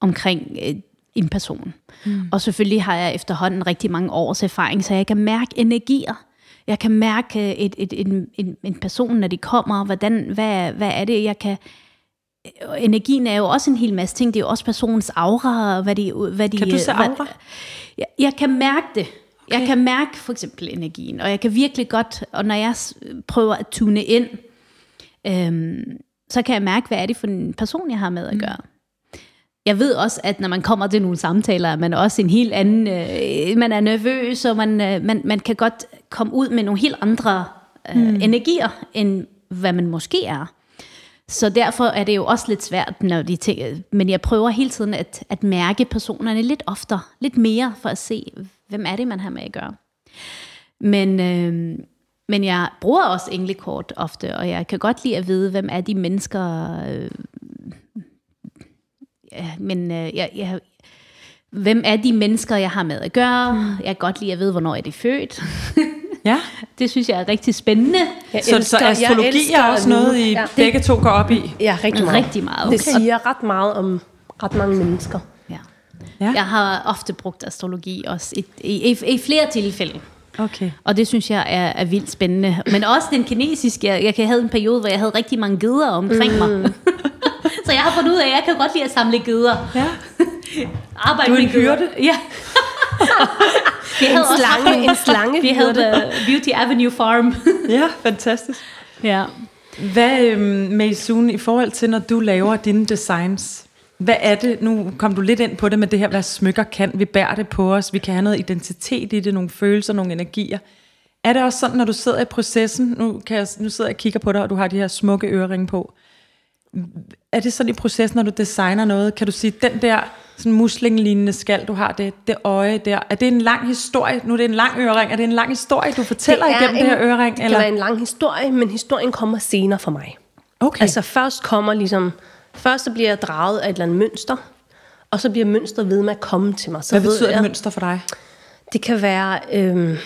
omkring øh, en person. Mm. Og selvfølgelig har jeg efterhånden rigtig mange års erfaring, så jeg kan mærke energier. Jeg kan mærke et, et, et, en, en person, når de kommer, hvordan, hvad, hvad er det, jeg kan... Energien er jo også en hel masse ting. Det er jo også personens aura. Hvad de, hvad de, kan du se aura? Hvad, jeg, jeg kan mærke det. Okay. Jeg kan mærke for eksempel energien, og jeg kan virkelig godt, og når jeg prøver at tune ind, øhm, så kan jeg mærke, hvad er det for en person, jeg har med at mm. gøre. Mm jeg ved også, at når man kommer til nogle samtaler, er man også en helt anden, øh, man er nervøs, og man, øh, man, man kan godt komme ud med nogle helt andre øh, mm. energier, end hvad man måske er. Så derfor er det jo også lidt svært, når de tænker, men jeg prøver hele tiden at, at mærke personerne lidt oftere, lidt mere, for at se, hvem er det, man har med at gøre. Men, øh, men jeg bruger også englekort ofte, og jeg kan godt lide at vide, hvem er de mennesker, øh, men øh, jeg, jeg, hvem er de mennesker, jeg har med at gøre? Mm. Jeg kan godt lide at vide, hvornår er de født. [laughs] Ja. det synes jeg er rigtig spændende. Jeg så, elsker, så astrologi er også noget, I ja. begge to går op i? Ja, rigtig meget. Rigtig meget. Okay. Det siger ret meget om ret mange mennesker. Ja. ja. Jeg har ofte brugt astrologi også i, i, i, i flere tilfælde. Okay. Og det synes jeg er, er vildt spændende. Men også den kinesiske. Jeg, jeg havde en periode, hvor jeg havde rigtig mange geder omkring mm. mig. [laughs] Så jeg har fundet ud af, at jeg kan godt lide at samle geder. Ja. [laughs] Arbejde du er en hyrde? Ja. [laughs] vi havde en slange, en slange Vi havde Beauty Avenue Farm. [laughs] ja, fantastisk. Ja. Hvad, øhm, Maysoon, i forhold til, når du laver dine designs, hvad er det, nu kom du lidt ind på det med det her, hvad smykker kan, vi bærer det på os, vi kan have noget identitet i det, nogle følelser, nogle energier. Er det også sådan, når du sidder i processen, nu, kan jeg, nu sidder jeg og kigger på dig, og du har de her smukke øreringe på. Er det sådan i processen, når du designer noget, kan du sige, den der sådan muslingelignende skal, du har det, det øje der, er det en lang historie? Nu er det en lang ørering, er det en lang historie, du fortæller det igennem en, det her ørering? Det eller? kan være en lang historie, men historien kommer senere for mig. Okay. Altså først kommer ligesom, først så bliver jeg draget af et eller andet mønster, og så bliver mønstret ved med at komme til mig. Så Hvad betyder et mønster for dig? Det kan være... Øhm,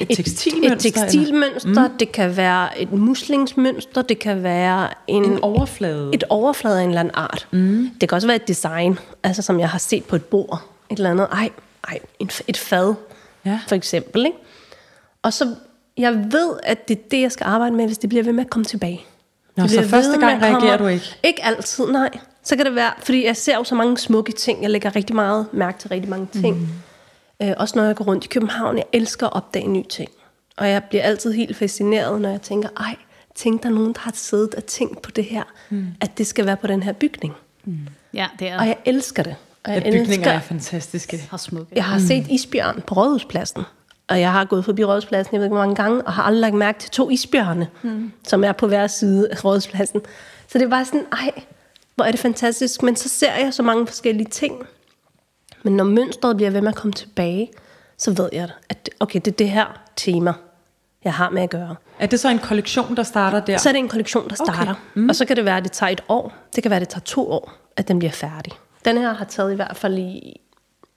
et tekstilmønster? Et, tekstilmønster, mm. det kan være et muslingsmønster, det kan være en, en overflade. Et overflade af en eller anden art. Mm. Det kan også være et design, altså som jeg har set på et bord. Et eller andet, ej, ej et fad, ja. for eksempel. Ikke? Og så, jeg ved, at det er det, jeg skal arbejde med, hvis det bliver ved med at komme tilbage. Nå, så første gang reagerer kommer, du ikke? Ikke altid, nej. Så kan det være, fordi jeg ser jo så mange smukke ting. Jeg lægger rigtig meget mærke til rigtig mange ting. Mm. Øh, også når jeg går rundt i København. Jeg elsker at opdage nye ting. Og jeg bliver altid helt fascineret, når jeg tænker, ej, tænk der nogen, der har siddet og tænkt på det her, mm. at det skal være på den her bygning. Mm. Ja, det er. Og jeg elsker det. Og jeg ja, bygninger elsker, er fantastiske. Og smukke. Jeg har mm. set isbjørn på Rådhuspladsen. Og jeg har gået forbi Rådhuspladsen, jeg ved ikke hvor mange gange, og har aldrig lagt mærke til to isbjørne, mm. som er på hver side af Rådhuspladsen. Så det var sådan, ej, hvor er det fantastisk. Men så ser jeg så mange forskellige ting. Men når mønstret bliver ved med at komme tilbage, så ved jeg, at okay, det er det her tema, jeg har med at gøre. Er det så en kollektion, der starter der? Så er det en kollektion, der starter. Okay. Mm. Og så kan det være, at det tager et år. Det kan være, at det tager to år, at den bliver færdig. Den her har taget i hvert fald i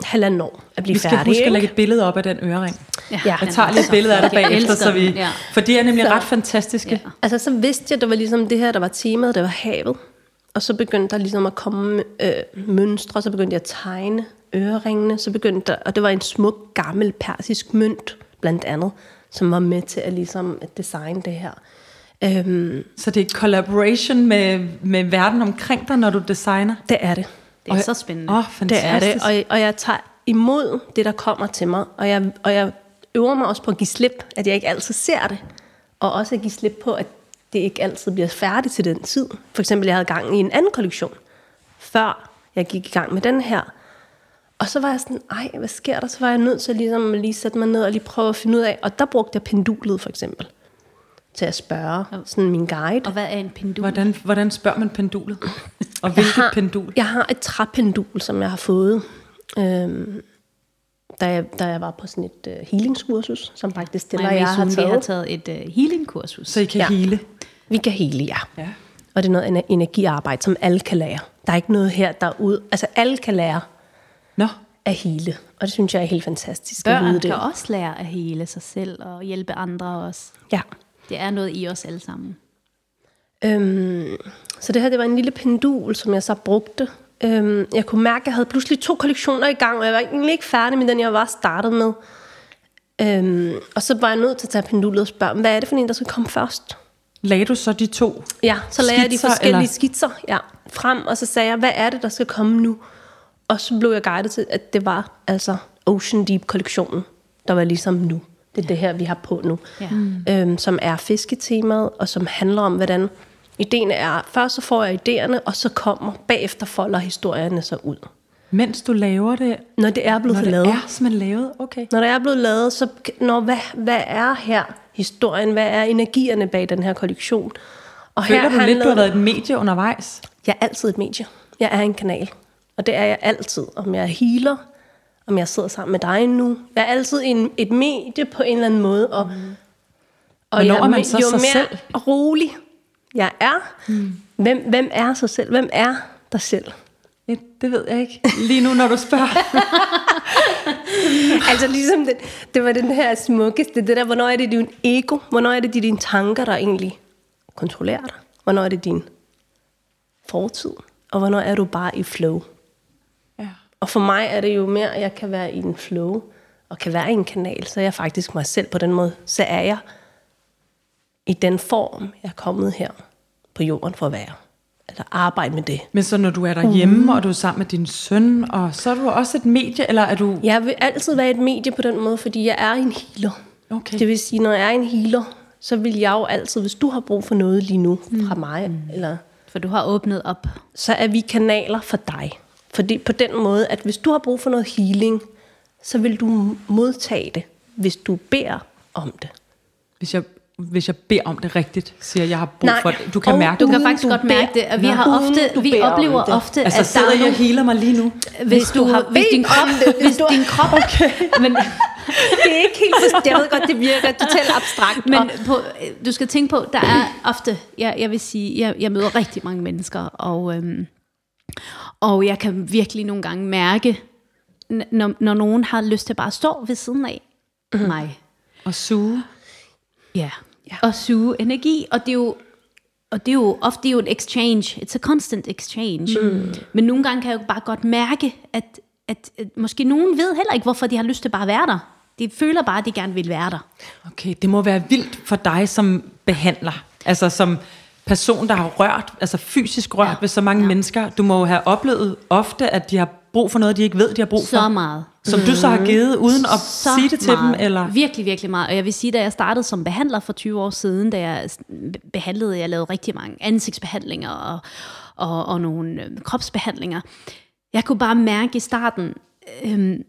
halvanden år at blive færdig. Vi skal færdig, huske ikke? at lægge et billede op af den øring. Ja, jeg tager lige et billede af dig bagefter, så vi, ja. for de er nemlig så, ret fantastiske. Ja. Altså så vidste jeg, at det var ligesom det her, der var temaet, det var havet. Og så begyndte der ligesom at komme øh, mønstre, så begyndte jeg at tegne øreringene, så begyndte der, og det var en smuk, gammel persisk mønt, blandt andet, som var med til at ligesom at designe det her. Øhm, så det er collaboration med, med verden omkring dig, når du designer? Det er det. Det er og, så spændende. Åh, fantastisk. Det er det, og, og jeg tager imod det, der kommer til mig, og jeg, og jeg øver mig også på at give slip, at jeg ikke altid ser det, og også at give slip på, at det ikke altid bliver færdigt til den tid. For eksempel, jeg havde gang i en anden kollektion, før jeg gik i gang med den her. Og så var jeg sådan, ej, hvad sker der? Så var jeg nødt til ligesom at lige sætte mig ned og lige prøve at finde ud af. Og der brugte jeg pendulet for eksempel til at spørge sådan min guide. Og hvad er en pendul? Hvordan, hvordan spørger man pendulet? Og hvilket jeg har, pendul? Jeg har et træpendul, som jeg har fået, øhm, da, jeg, da jeg var på sådan et uh, healingskursus, som faktisk stiller, jeg har taget. Vi har taget et uh, healingkursus. Så I kan ja. hele? Vi kan hele, ja. ja. Og det er noget energiarbejde, som alle kan lære. Der er ikke noget her, der er ud. Altså alle kan lære Nå. at hele. Og det synes jeg er helt fantastisk Børn at vide det. kan også lære at hele sig selv og hjælpe andre også. Ja. Det er noget i os alle sammen. Øhm, så det her, det var en lille pendul, som jeg så brugte. Øhm, jeg kunne mærke, at jeg havde pludselig to kollektioner i gang, og jeg var egentlig ikke færdig med den, jeg var startet med. Øhm, og så var jeg nødt til at tage pendulet og spørge, hvad er det for en, der skal komme først? Lagde du så de to Ja, så lagde jeg de forskellige eller? skitser ja, frem, og så sagde jeg, hvad er det, der skal komme nu? Og så blev jeg guidet til, at det var altså Ocean Deep-kollektionen, der var ligesom nu. Det er det her, vi har på nu. Ja. Mm. Øhm, som er fisketemaet, og som handler om, hvordan ideen er, først så får jeg idéerne, og så kommer, bagefter folder historierne så ud. Mens du laver det? Når det er blevet når det lavet. er simpelthen lavet, okay. Når det er blevet lavet, så når, hvad, hvad er her historien? Hvad er energierne bag den her kollektion? Og Føler her du lidt, du har været et medie undervejs? Jeg er altid et medie. Jeg er en kanal. Og det er jeg altid. Om jeg healer, om jeg sidder sammen med dig nu. Jeg er altid en, et medie på en eller anden måde. Og, mm. og jeg, er man så jo sig mere selv? rolig jeg er, mm. hvem, hvem er sig selv? Hvem er dig selv? Det ved jeg ikke. Lige nu, når du spørger. [laughs] altså ligesom det, det var den her smukkeste, det der, hvornår er det din ego? Hvornår er det dine tanker, der egentlig kontrollerer dig? Hvornår er det din fortid? Og hvornår er du bare i flow? Og for mig er det jo mere, at jeg kan være i en flow, og kan være i en kanal, så er jeg faktisk mig selv på den måde. Så er jeg i den form, jeg er kommet her på jorden for at være eller arbejde med det. Men så når du er derhjemme, mm. og du er sammen med din søn, og så er du også et medie, eller er du... Jeg vil altid være et medie på den måde, fordi jeg er en healer. Okay. Det vil sige, når jeg er en healer, så vil jeg jo altid, hvis du har brug for noget lige nu mm. fra mig, mm. eller... For du har åbnet op. Så er vi kanaler for dig. Fordi på den måde, at hvis du har brug for noget healing, så vil du modtage det, hvis du beder om det. hvis jeg hvis jeg beder om det rigtigt, siger jeg har brug Nej. for det. Du kan mærke Du det. kan faktisk du godt mærke det. Og vi, har ofte, du vi beder oplever det. ofte, Altså at der sidder er jeg healer mig lige nu? hvis, du, har hvis, din krop, det, hvis hvis du- din krop... Okay. [laughs] Men, [laughs] Det er ikke helt forstået. Jeg ved godt, det virker totalt abstrakt. Men på, du skal tænke på, der er ofte, jeg, jeg vil sige, jeg, jeg møder rigtig mange mennesker, og, øhm, og jeg kan virkelig nogle gange mærke, når, når nogen har lyst til bare at stå ved siden af mm. mig. Og suge. Ja. ja. Og suge energi, og det er jo, og det er jo ofte det er jo et exchange. It's a constant exchange. Mm. Men nogle gange kan jeg jo bare godt mærke, at, at, at måske nogen ved heller ikke, hvorfor de har lyst til bare at være der. De føler bare, at de gerne vil være der. Okay, det må være vildt for dig som behandler. Altså som person, der har rørt, altså fysisk rørt ja. ved så mange ja. mennesker. Du må jo have oplevet ofte, at de har brug for noget, de ikke ved, de har brug for. Så meget. Som du så har givet, uden at så sige det til meget. dem? Eller? Virkelig, virkelig meget. Og jeg vil sige, da jeg startede som behandler for 20 år siden, da jeg behandlede, jeg lavede rigtig mange ansigtsbehandlinger og, og, og nogle øh, kropsbehandlinger. Jeg kunne bare mærke i starten, øh,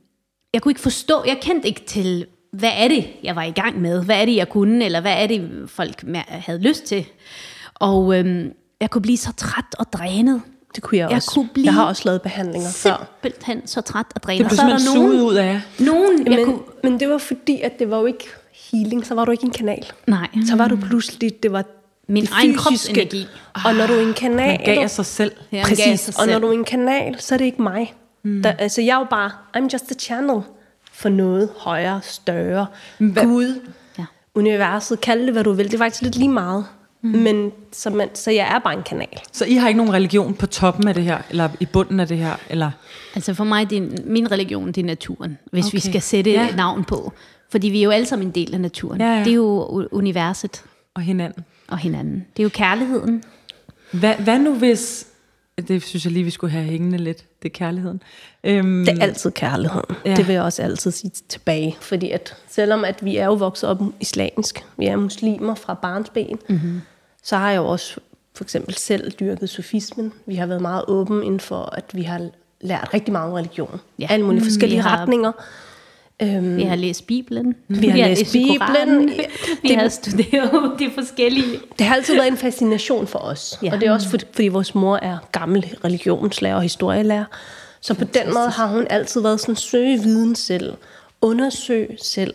jeg kunne ikke forstå, jeg kendte ikke til, hvad er det, jeg var i gang med? Hvad er det, jeg kunne? Eller hvad er det, folk havde lyst til? Og øh, jeg kunne blive så træt og drænet. det kunne jeg jeg også. kunne blive jeg har også lavet behandlinger før. Simpelthen så træt og drænet. Det blev så er der simpelthen nogen, suget ud af. nogen jeg Men, kunne, men det var fordi, at det var jo ikke healing, så var du ikke en kanal. nej, Så var du pludselig, det var Min det egen fysiske. kropsenergi. Og når du er en kanal... Man gav af sig selv. Ja, man gav Præcis, sig og når selv. du er en kanal, så er det ikke mig. Mm. Der, altså, jeg er jo bare, I'm just a channel for noget højere, større. Hvad- Gud, Ja. universet, kald det, hvad du vil. Det er faktisk lidt lige meget. Mm. Men, så, man, så jeg er bare en kanal. Så I har ikke nogen religion på toppen af det her, eller i bunden af det her? Eller? Altså for mig, det er, min religion, det er naturen, hvis okay. vi skal sætte Ja. navn på. Fordi vi er jo alle sammen en del af naturen. Ja, ja. Det er jo universet Og hinanden. og hinanden. Det er jo kærligheden. Hvad, hvad nu hvis... Det synes jeg lige, vi skulle have hængende lidt. Det er kærligheden. Øhm, Det er altid kærligheden. Ja. Det vil jeg også altid sige tilbage. Fordi at selvom at vi er jo vokset op islamisk, vi er muslimer fra barnsben, mm-hmm. så har jeg jo også for eksempel selv dyrket sofismen. Vi har været meget åben inden for, at vi har lært rigtig meget om religion. Ja. Alle mulige Mm, forskellige har- retninger. Øhm, Vi har læst Bibelen. Vi har læst Bibelen. Koranen. [laughs] Vi Det- har studeret [laughs] de forskellige. Det har altid været en fascination for os. Ja. Ja. Og det er også fordi, fordi vores mor er gammel religionslærer og historielærer. Så på den måde har hun altid været sådan, søge viden selv, undersøg selv.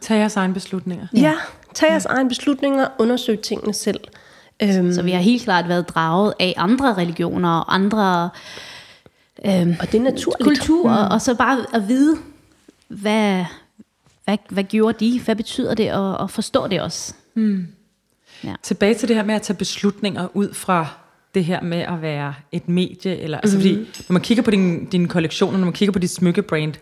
Tag jeres egne beslutninger. Ja, tag jeres egne beslutninger, undersøg tingene selv. Øhm, Så vi har helt klart været draget af andre religioner og andre øhm, og det er naturligt. kulturer, mm. og så bare at vide, hvad, hvad, hvad gjorde de, hvad betyder det, og, og forstå det også. Tilbage til det her med at tage beslutninger ud fra det her med at være et medie, eller, altså fordi, når man kigger på din, din kollektion, og når man kigger på dit smykkebrand,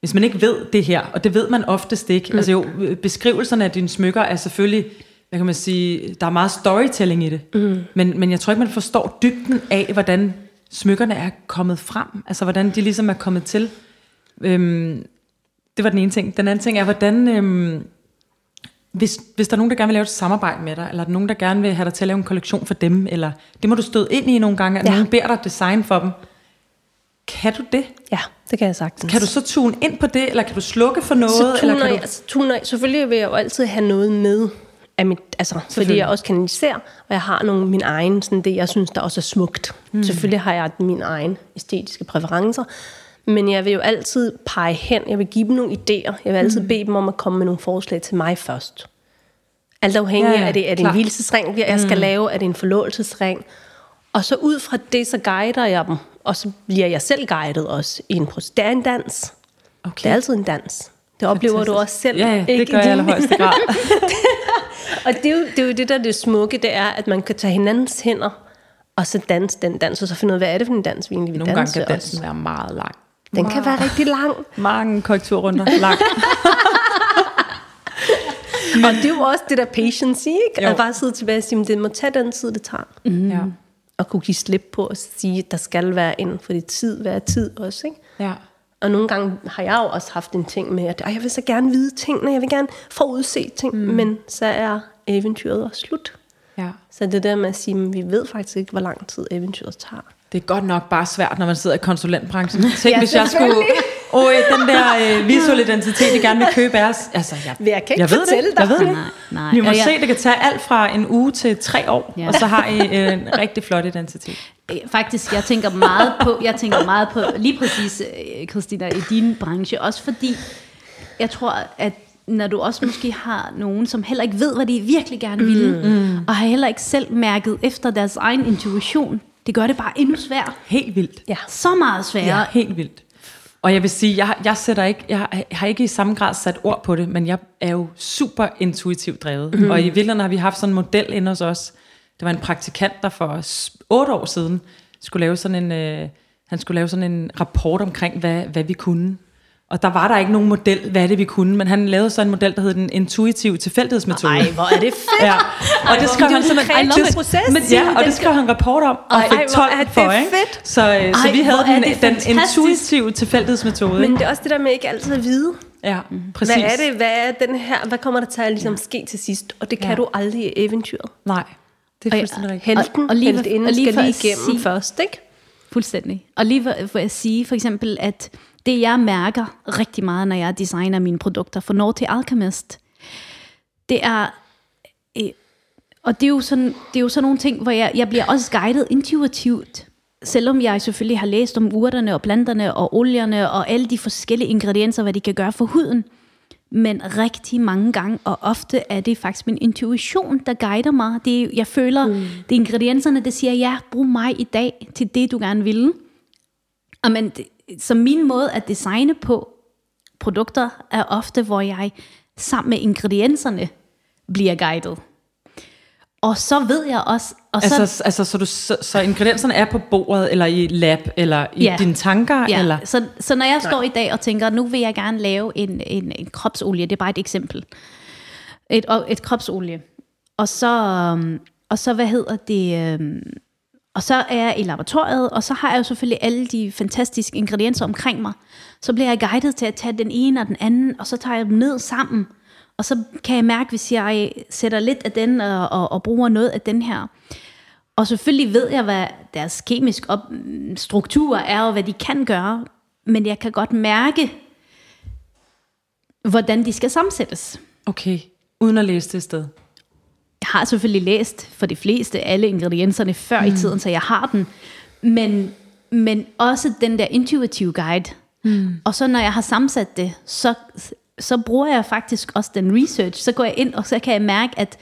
hvis man ikke ved det her, og det ved man oftest ikke, mm. altså jo, beskrivelserne af dine smykker er selvfølgelig, hvad kan man sige, der er meget storytelling i det, mm. men, men jeg tror ikke, man forstår dybden af, hvordan smykkerne er kommet frem, altså hvordan de ligesom er kommet til. Øhm, det var den ene ting. Den anden ting er, hvordan... Øhm, hvis, hvis der er nogen, der gerne vil lave et samarbejde med dig, eller er der nogen, der gerne vil have dig til at lave en kollektion for dem, eller det må du støde ind i nogle gange, at ja. Nogen beder dig design for dem. Kan du det? Ja, det kan jeg sagtens. Kan du så tune ind på det, eller kan du slukke for noget? så eller tuner kan jeg, du... altså, tuner selvfølgelig vil jeg jo altid have noget med af mit, altså, fordi jeg også kanaliserer, og jeg har nogle min egen, sådan det jeg synes, der også er smukt. Mm. Selvfølgelig har jeg min egen æstetiske præferencer, men jeg vil jo altid pege hen, jeg vil give dem nogle idéer, jeg vil altid mm. bede dem om at komme med nogle forslag til mig først. Alt afhængig Ja, ja, ja, er det, er det en hvilesesring, jeg skal mm. lave, er det en forlovelsesring, og så ud fra det, så guider jeg dem, og så bliver jeg selv guidet også i en proces. Det er en dans. Okay. Det er altid en dans. Det oplever Fantastisk. du også selv. Ja, ja, det ikke? gør jeg i allerhøjeste grad. [laughs] Og det er, jo, det er jo det, der er det smukke, det er, at man kan tage hinandens hænder, og så danse den dans, og så finde ud af, hvad er det for en dans, vi egentlig vil Nogle gange danse kan også. dansen være meget lang. Den kan være rigtig lang. [laughs] Mange korrekturrunder lang. [laughs] Og det er jo også det der patience ikke? Jo. At bare sidde tilbage og sige, at det må tage den tid, det tager. Mm. ja. Og kunne give slip på at sige, at der skal være en, fordi tid være tid også, ikke? ja. Og nogle gange har jeg jo også haft en ting med, at "Ej, jeg vil så gerne vide tingene, jeg vil gerne forudse ting, mm. men så er eventyret også slut. ja. Så det der med at sige, at vi ved faktisk ikke, hvor lang tid eventyret tager. Det er godt nok bare svært, når man sidder i konsulentbranchen. Tænk, [laughs] Ja, hvis jeg skulle. Oj, den der øh, [laughs] visuelle identitet, jeg gerne vil købe af os. Altså, jeg, jeg kan ikke jeg ved fortælle det. dig. Jeg ved det. Nej, nej. Vi må Og jeg- se, det kan tage alt fra en uge til tre år, Ja. ja. og så har I øh, en rigtig flot identitet. Øh, Faktisk, jeg tænker meget på, jeg tænker meget på lige præcis, øh, Christina, i din branche, også fordi jeg tror, at når du også måske har nogen, som heller ikke ved, hvad de virkelig gerne vil, mm. og har heller ikke selv mærket efter deres egen intuition, det gør det bare endnu sværere. Helt vildt. Ja. Så meget sværere. Ja, helt vildt. Og jeg vil sige, jeg, jeg, sætter ikke, jeg har- ikke i samme grad sat ord på det, men jeg er jo super intuitivt drevet. Mm. Og i virkeligheden har vi haft sådan en model inde hos os. Det var en praktikant, der for otte år siden skulle lave sådan en, øh, han skulle lave sådan en rapport omkring, hvad, hvad vi kunne. Og der var der ikke nogen model, hvad er det vi kunne, men han lavede så en model, der hed den intuitive tilfældighedsmetode. Ej, hvor er det fedt. Ja, og det skrev han simpelthen en kreativ det- proces. Men, ja, og det skrev han rapport om, og Ej, fik hvor 12 er det for, ikke? fedt. Så, øh, så Ej, vi havde den, den intuitive tilfældighedsmetode. Men det er også det der med ikke altid at vide. Ja, præcis. Hvad er det? Hvad er den her? Hvad kommer der til at ligesom ske til sidst? Og det kan Ja. du aldrig i eventyret. Nej, det er fuldstændig rigtigt. Helten, Og- og, lige- heltinden og lige skal lige igennem sige- først, ikke? Fuldstændig. Og lige for, for at sige for eksempel, at det jeg mærker rigtig meget, når jeg designer mine produkter for Norte Alchemist, det er, øh, og det er jo sådan, det er jo sådan nogle ting, hvor jeg, jeg bliver også guidet intuitivt, selvom jeg selvfølgelig har læst om urterne og planterne og olierne og alle de forskellige ingredienser, hvad de kan gøre for huden. Men rigtig mange gange, og ofte er det faktisk min intuition, der guider mig. Det jeg føler, mm. det er ingredienserne, der siger, ja, brug mig i dag til det, du gerne vil. Og men, det, så min måde at designe på produkter er ofte, hvor jeg sammen med ingredienserne bliver guidet. Og så ved jeg også... Og så, Altså, altså så, du, så, så ingredienserne er på bordet, eller i lab, eller i Ja. dine tanker, Ja, eller... så, så når jeg står i dag og tænker, nu vil jeg gerne lave en, en, en kropsolie, det er bare et eksempel. Et, et kropsolie. Og så, øhm, og så, hvad hedder det, øhm, og så er jeg i laboratoriet, og så har jeg jo selvfølgelig alle de fantastiske ingredienser omkring mig. Så bliver jeg guidet til at tage den ene og den anden, og så tager jeg dem ned sammen. Og så kan jeg mærke, hvis jeg sætter lidt af den og, og, og bruger noget af den her. Og selvfølgelig ved jeg, hvad deres kemisk op, struktur er, og hvad de kan gøre. Men jeg kan godt mærke, hvordan de skal sammensættes. Okay, uden at læse det sted. Jeg har selvfølgelig læst for de fleste alle ingredienserne før mm. i tiden, så jeg har den. Men, men også den der intuitive guide. Mm. Og så når jeg har sammensat det, så, så bruger jeg faktisk også den research. Så går jeg ind, og så kan jeg mærke, at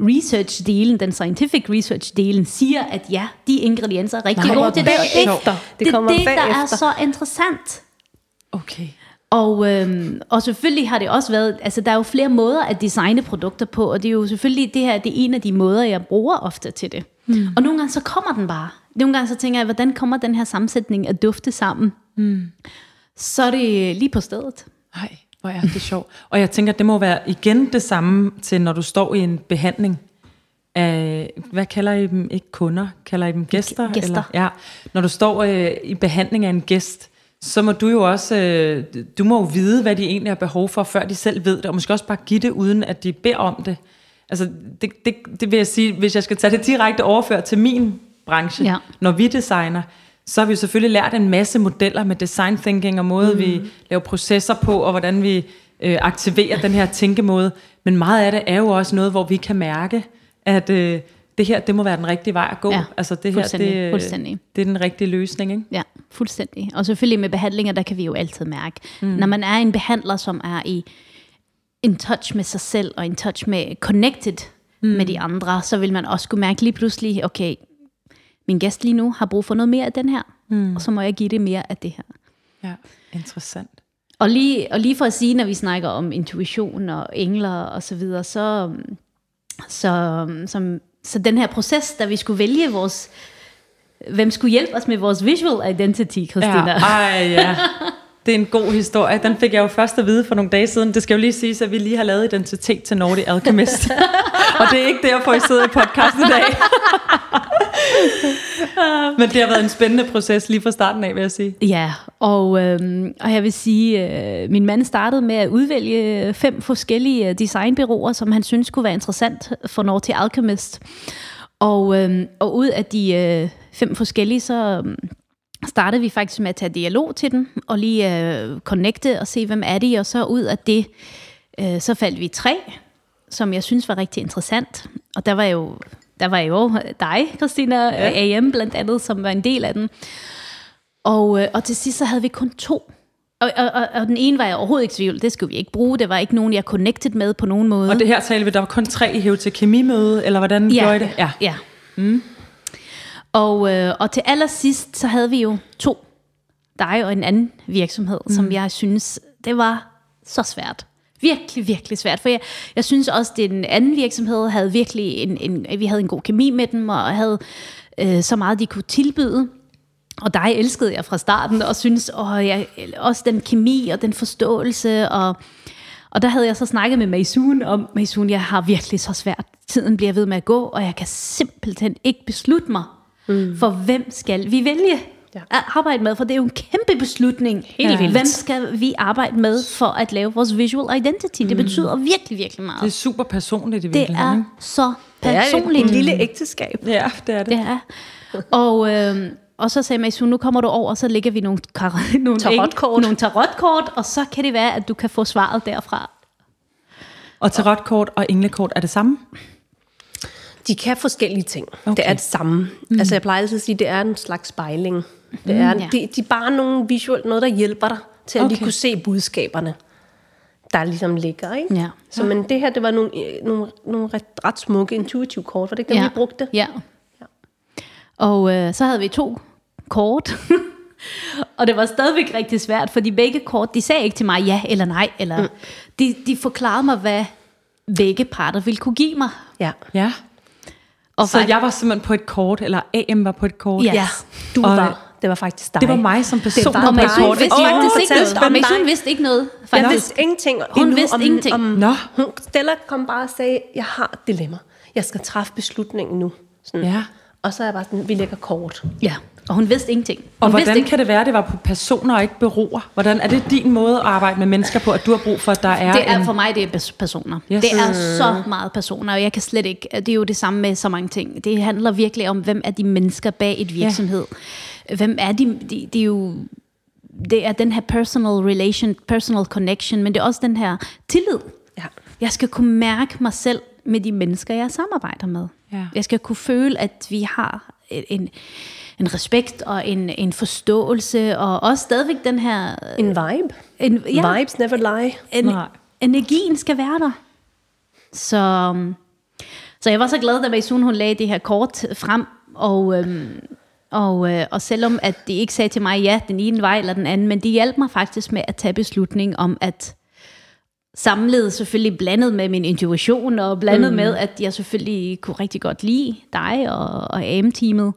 research-delen, den scientific research-delen, siger, at ja, de ingredienser er rigtig Nej, gode til det. sjovt. Det, Det det, kommer det, der er så interessant. Okay. Og, øhm, og selvfølgelig har det også været, altså der er jo flere måder at designe produkter på, og det er jo selvfølgelig det her, det er en af de måder, jeg bruger ofte til det. Mm. Og nogle gange så kommer den bare. Nogle gange så tænker jeg, hvordan kommer den her sammensætning at dufte sammen? Mm. Så er det lige på stedet. Nej, hvor er det sjovt. Og jeg tænker, det må være igen det samme til, når du står i en behandling af, hvad kalder I dem? Ikke kunder, kalder I dem gæster? Gæster. Eller? Ja, når du står øh, i behandling af en gæst, så må du jo også, øh, du må jo vide, hvad de egentlig har behov for, før de selv ved det, og måske også bare give det, uden at de beder om det. Altså, det, det, det vil jeg sige, hvis jeg skal tage det direkte overført til min branche, Ja. når vi designer, så har vi jo selvfølgelig lært en masse modeller med design thinking og måde, mm. vi laver processer på, og hvordan vi øh, aktiverer den her tænkemåde. Men meget af det er jo også noget, hvor vi kan mærke, at øh, det her, det må være den rigtige vej at gå. Ja, altså det her, det, fuldstændig. det er den rigtige løsning, ikke? Ja, fuldstændig. Og selvfølgelig med behandlinger, der kan vi jo altid mærke. Mm. Når man er en behandler, som er i in touch med sig selv, og in touch med connected mm. med de andre, så vil man også kunne mærke lige pludselig, okay, min gæst lige nu har brug for noget mere af den her, mm. og så må jeg give det mere af det her. Ja, interessant. Og lige, og lige for at sige, når vi snakker om intuition og engler og så videre, så, så, som, så den her proces, da vi skulle vælge vores, hvem skulle hjælpe os med vores visual identity, Christina. Ja, ej, ja. Det er en god historie. Den fik jeg jo først at vide for nogle dage siden. Det skal jo lige siges, at vi lige har lavet identitet til Nordic Alchemist. [laughs] og det er ikke derfor, I sidder i podcasten i dag. [laughs] Men det har været en spændende proces lige fra starten af, vil jeg sige. Ja, og, øh, og jeg vil sige, øh, min mand startede med at udvælge fem forskellige øh, designbyråer, som han synes kunne være interessant for Norte Alchemist. Og, øh, og ud af de øh, fem forskellige, så, øhm, startede vi faktisk med at tage dialog til dem, og lige øh, connecte og se, hvem er de, og så ud af det, øh, så faldt vi tre, som jeg synes var rigtig interessant. Og der var jo, der var jo dig, Christina, ja. AM blandt andet, som var en del af den. Og, øh, og til sidst så havde vi kun to. Og, og, og, og den ene var jeg overhovedet ikke i tvivl, det skulle vi ikke bruge. Det var ikke nogen, jeg connected med på nogen måde. Og det her talte vi, der var kun tre i hæv til kemimøde, eller hvordan ja, gjorde I det? Ja, ja. Mm. Og, øh, og til allersidst, så havde vi jo to, dig og en anden virksomhed, mm. som jeg synes, det var så svært. Virkelig, virkelig svært. For jeg, jeg synes også, at den anden virksomhed havde virkelig en, en, vi havde en god kemi med dem, og havde øh, så meget, de kunne tilbyde. Og dig elskede jeg fra starten, og synes åh, jeg, også den kemi og den forståelse. Og, og der havde jeg så snakket med Maysun om, Maysun, jeg har virkelig så svært. Tiden bliver ved med at gå, og jeg kan simpelthen ikke beslutte mig Mm. For hvem skal vi vælge ja. at arbejde med? For det er jo en kæmpe beslutning. Helt ja. Hvem skal vi arbejde med for at lave vores visual identity? Mm. Det betyder virkelig, virkelig meget. Det er super personligt i virkeligheden. Det er så personligt. Det er et lille ægteskab. Ja, det er det. det er. Og, øh, og så sagde Masu, nu kommer du over, og så lægger vi nogle, kar- [laughs] nogle, tarotkort. nogle tarotkort, og så kan det være, at du kan få svaret derfra. Og tarotkort og englekort er det samme? De kan forskellige ting. Okay. Det er det samme. Mm. Altså jeg plejer altid at sige, at det er en slags spejling. Det er, mm, ja. de, de er bare nogle visuelt, noget, der hjælper dig til at okay. lige kunne se budskaberne, der ligesom ligger. Ikke? Ja. Så men det her, det var nogle, nogle, nogle ret, ret smukke intuitive kort. Var det ikke dem, ja. vi brugte? Ja. ja. Og øh, så havde vi to kort. [laughs] og det var stadigvæk rigtig svært, fordi begge kort, de sagde ikke til mig ja eller nej. Eller, mm. de, de forklarede mig, hvad begge parter ville kunne give mig. Ja. Ja. Og så jeg var simpelthen på et kort, eller AM var på et kort. Yes. Ja, du og var. Det var faktisk dig. Det var mig som person, det var på et kort. Vidste oh, faktisk ikke noget. Og Mason vidste ikke noget. Faktisk. Jeg vidste ingenting. Hun endnu, vidste om, ingenting. Om, Nå. Hun, Stella kom bare og sagde, jeg har et dilemma. Jeg skal træffe beslutningen nu. Sådan. Ja. Og så er jeg bare sådan, vi lægger kort. Ja. Og hun vidste ingenting. Hun og hvordan ikke. kan det være, at det var på personer og ikke bureauer? Hvordan er det din måde at arbejde med mennesker på, at du har brug for, at der er Det er en... for mig, det er personer. Yes. Det er så meget personer, og jeg kan slet ikke... Det er jo det samme med så mange ting. Det handler virkelig om, hvem er de mennesker bag et virksomhed. Ja. Hvem er de, de... Det er jo det er den her personal relation, personal connection, men det er også den her tillid. Ja. Jeg skal kunne mærke mig selv med de mennesker, jeg samarbejder med. Ja. Jeg skal kunne føle, at vi har en, en respekt og en, en forståelse, og også stadigvæk den her... En vibe. En, ja, Vibes never lie. En, Nej. Energien skal være der. Så, så jeg var så glad, da Maysun hun lagde det her kort frem, og, øhm, og, øh, og selvom at de ikke sagde til mig, ja, den ene vej eller den anden, men de hjalp mig faktisk med at tage beslutning om, at samlet selvfølgelig blandet med min intuition, og blandet mm. med, at jeg selvfølgelig kunne rigtig godt lide dig og, og AM-teamet,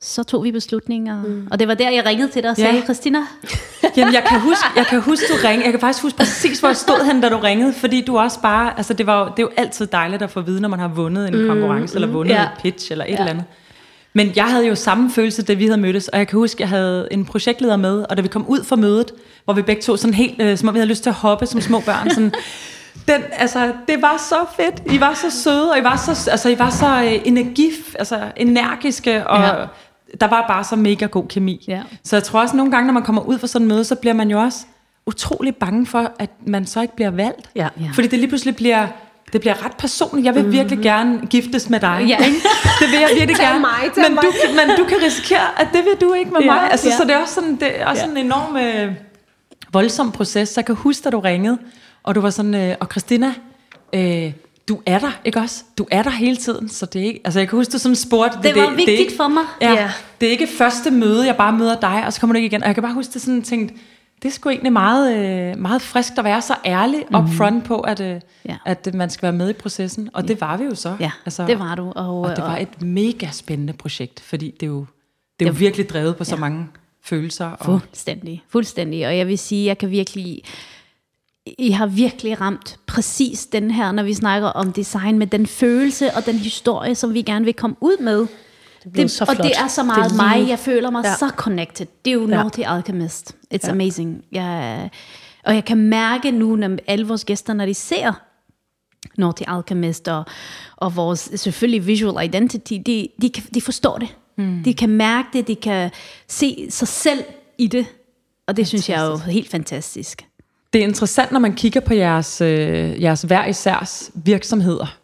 så tog vi beslutninger. Mm. Og det var der, jeg ringede til dig og sagde, ja. Christina. [laughs] Jamen, jeg kan, huske, jeg kan huske, du ringede. Jeg kan faktisk huske præcis, hvor jeg stod hen, da du ringede. Fordi du også bare... Altså, det, var det er jo altid dejligt at få at vide, når man har vundet en mm. konkurrence, eller vundet ja. et pitch, eller et ja. eller andet. Men jeg havde jo samme følelse, da vi havde mødtes, og jeg kan huske, at jeg havde en projektleder med, og da vi kom ud fra mødet, hvor vi begge to sådan helt, øh, som om vi havde lyst til at hoppe som små børn, sådan, [laughs] den, altså, det var så fedt. I var så søde, og I var så, altså, I var så øh, energi, altså, energiske, og ja. der var bare så mega god kemi. Ja. Så jeg tror også, nogle gange, når man kommer ud fra sådan en møde, så bliver man jo også utrolig bange for, at man så ikke bliver valgt. Ja. Ja. Fordi det lige pludselig bliver det bliver ret personligt. Jeg vil mm-hmm. virkelig gerne giftes med dig. Ja. det vil jeg virkelig [laughs] gerne. Mig, men, mig. Du, men du kan risikere, at det vil du ikke med ja, mig. Altså, ja. Så det er også sådan, det er også ja. en enorm øh, voldsom proces. Så jeg kan huske, da du ringede, og du var sådan, øh, og Christina, øh, du er der, ikke også? Du er der hele tiden, så det er ikke... Altså, jeg kan huske, du sådan spurgte... Det, det var det, vigtigt det ikke, for mig. Ja, ja, det er ikke første møde, jeg bare møder dig, og så kommer du ikke igen. Og jeg kan bare huske, det sådan tænkt, det er sgu egentlig meget, øh, meget frisk at være så ærlig mm. upfront på, at, øh, ja. at man skal være med i processen. Og det var vi jo så. Ja, altså, det var du. Og, og det var et mega spændende projekt, fordi det er jo, det er jo virkelig drevet på ja. så mange følelser. Og fuldstændig, fuldstændig. Og jeg vil sige, jeg kan virkelig... I har virkelig ramt præcis den her, når vi snakker om design, med den følelse og den historie, som vi gerne vil komme ud med. Det, det så flot. Og det er så meget lige... mig. Jeg føler mig ja. så connected. Det er jo ja. Naughty Alchemist. It's ja. amazing. Jeg, og jeg kan mærke nu, når alle vores gæster, når de ser Naughty Alchemist og, og vores selvfølgelig visual identity, de, de, de forstår det. Mm. De kan mærke det, de kan se sig selv i det. Og det fantastisk. synes jeg er jo helt fantastisk. Det er interessant, når man kigger på jeres, øh, jeres hver isærs virksomheder.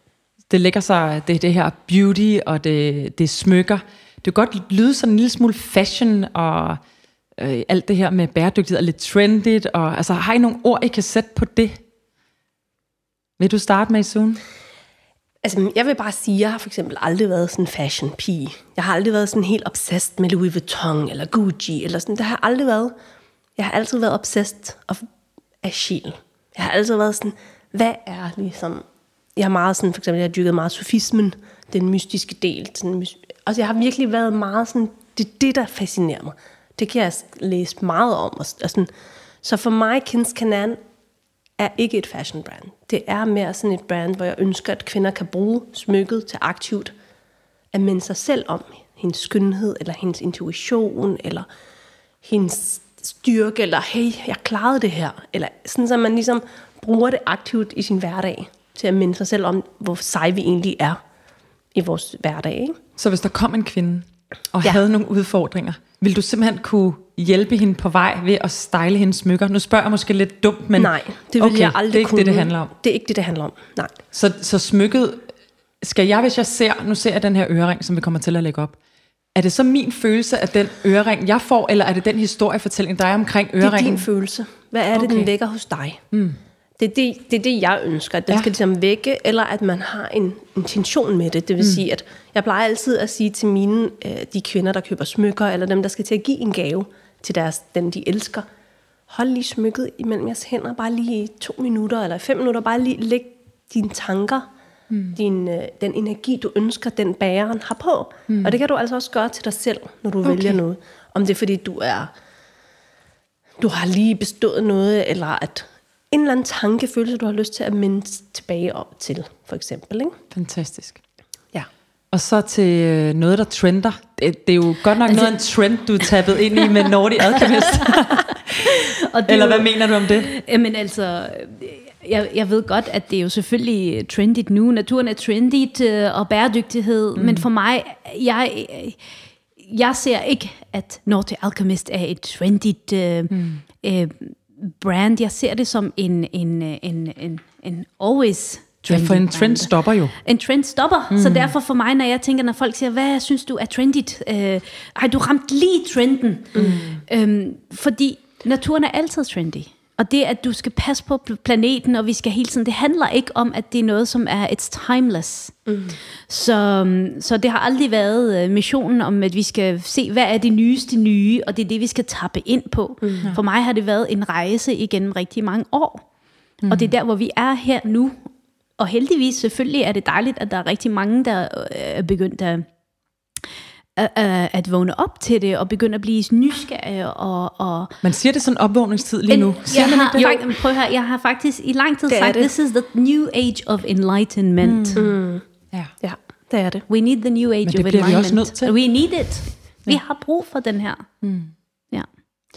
Det lægger sig, det det her beauty, og det, det smykker. Det kan godt lyde sådan en lille smule fashion, og øh, alt det her med bæredygtighed er lidt trendy. Og, altså, har I nogle ord, I kan sætte på det? Vil du starte med, Isun? Altså, jeg vil bare sige, jeg har for eksempel aldrig været sådan en fashion pige. Jeg har aldrig været sådan helt obsessed med Louis Vuitton eller Gucci eller sådan. Det har jeg aldrig været. Jeg har altid været obsessed af, af sjæl. Jeg har altid været sådan, hvad er ligesom... Jeg har meget sådan, for eksempel, jeg har dyrket meget sofismen, den mystiske del. Sådan, altså, jeg har virkelig været meget sådan, det er det, der fascinerer mig. Det kan jeg læse meget om. Og, og sådan. Så for mig, Kins Kanan er ikke et fashion brand. Det er mere sådan et brand, hvor jeg ønsker, at kvinder kan bruge smykket til aktivt at minde sig selv om hendes skønhed, eller hendes intuition, eller hendes styrke, eller hey, jeg klarede det her. Eller sådan, så man ligesom bruger det aktivt i sin hverdag, til at minde sig selv om, hvor sej vi egentlig er i vores hverdag. Ikke? Så hvis der kom en kvinde, og ja. havde nogle udfordringer, vil du simpelthen kunne hjælpe hende på vej ved at style hendes smykker? Nu spørger jeg måske lidt dumt, men... Nej, det vil okay, jeg aldrig det er ikke kunne. det, det handler om. Det er ikke det, det handler om, nej. Så, så smykket... Skal jeg, hvis jeg ser... Nu ser jeg den her ørering, som vi kommer til at lægge op. Er det så min følelse af den ørering, jeg får, eller er det den historiefortælling, der er omkring øringen? Det er din følelse. Hvad er det, okay. den vækker hos dig? Mm. Det, er det, det er det, jeg ønsker. At den ja. skal ligesom vække, eller at man har en intention med det. Det vil mm. sige, at jeg plejer altid at sige til mine, øh, de kvinder, der køber smykker, eller dem, der skal til at give en gave til deres, den, de elsker, hold lige smykket imellem jeres hænder, bare lige to minutter, eller fem minutter, bare lige læg dine tanker, mm. din, øh, den energi, du ønsker, den bæreren har på. Mm. Og det kan du altså også gøre til dig selv, når du okay. vælger noget. Om det er, fordi du er du har lige bestået noget, eller at en eller anden tankefølelse, du har lyst til at minde tilbage op til, for eksempel. Ikke? Fantastisk. Ja. Og så til øh, noget, der trender. Det, det er jo godt nok altså, noget af en trend, du er tappet ind i med Nordic Alchemist. [laughs] og det Eller hvad jo, mener du om det? Jamen altså, jeg, jeg ved godt, at det er jo selvfølgelig trendigt nu. Naturen er trendigt øh, og bæredygtighed. Mm. Men for mig, jeg, jeg ser ikke, at Nordic Alchemist er et trendigt... Øh, mm. øh, brand. Jeg ser det som en, en, en, en, en always trendy Ja, for en trend brand. stopper jo. En trend stopper. Mm. Så derfor for mig, når jeg tænker, når folk siger, hvad synes du er trendigt? Øh, ej, du ramt lige trenden. Mm. Øhm, fordi naturen er altid trendy. Og det, at du skal passe på planeten, og vi skal hele tiden, det handler ikke om, at det er noget, som er it's timeless. Mm. Så, så det har aldrig været øh, missionen om, at vi skal se, hvad er det nyeste nye, og det er det, vi skal tappe ind på. Mm. For mig har det været en rejse igennem rigtig mange år. Mm. Og det er der, hvor vi er her nu. Og heldigvis selvfølgelig er det dejligt, at der er rigtig mange, der øh, er begyndt at at, at vågne op til det, og begynde at blive nysgerrig. Og, og man siger det sådan opvågningstid lige nu. Siger jeg, har, det? Prøv at høre, jeg har faktisk i lang tid det sagt, this is the new age of enlightenment. Mm. Mm. Ja. ja, det er det. We need the new age Men det of enlightenment. Vi også nødt til. We need it. Vi har brug for den her. Mm. Ja,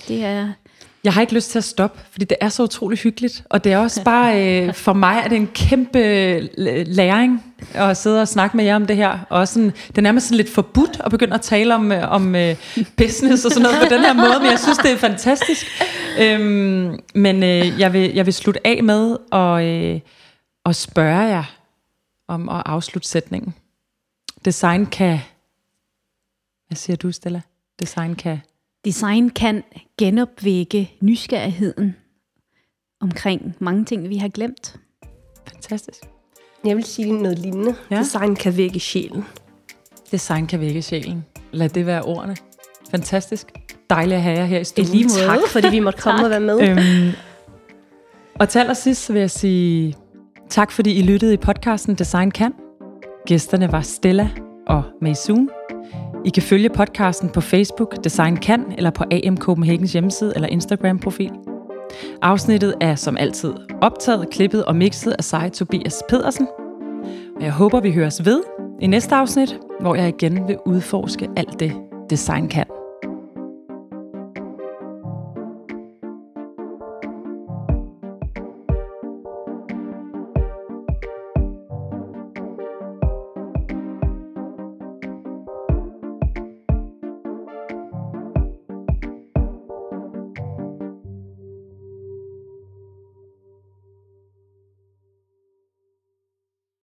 det er... Jeg har ikke lyst til at stoppe, fordi det er så utrolig hyggeligt. Og det er også bare, øh, for mig er det en kæmpe øh, læring at sidde og snakke med jer om det her. Og sådan, det er nærmest sådan lidt forbudt at begynde at tale om, øh, om øh, business og sådan noget på den her måde, men jeg synes, det er fantastisk. Øhm, men øh, jeg, vil, jeg vil slutte af med at, øh, at spørge jer om at afslutte sætningen. Design kan... Hvad siger du, Stella? Design kan... Design kan genopvække nysgerrigheden omkring mange ting, vi har glemt. Fantastisk. Jeg vil sige noget lignende. Ja. Design kan vække sjælen. Design kan vække sjælen. Lad det være ordene. Fantastisk. Dejligt at have jer her i studiet. lige måde. Tak, fordi vi måtte komme og være med. Øhm, og til allersidst vil jeg sige tak, fordi I lyttede i podcasten Design Kan. Gæsterne var Stella og Maysoon. I kan følge podcasten på Facebook Design Kan, eller på AM Copenhagens hjemmeside eller Instagram-profil. Afsnittet er som altid optaget, klippet og mixet af sig Tobias Pedersen. Og jeg håber, vi høres ved i næste afsnit, hvor jeg igen vil udforske alt det, design kan.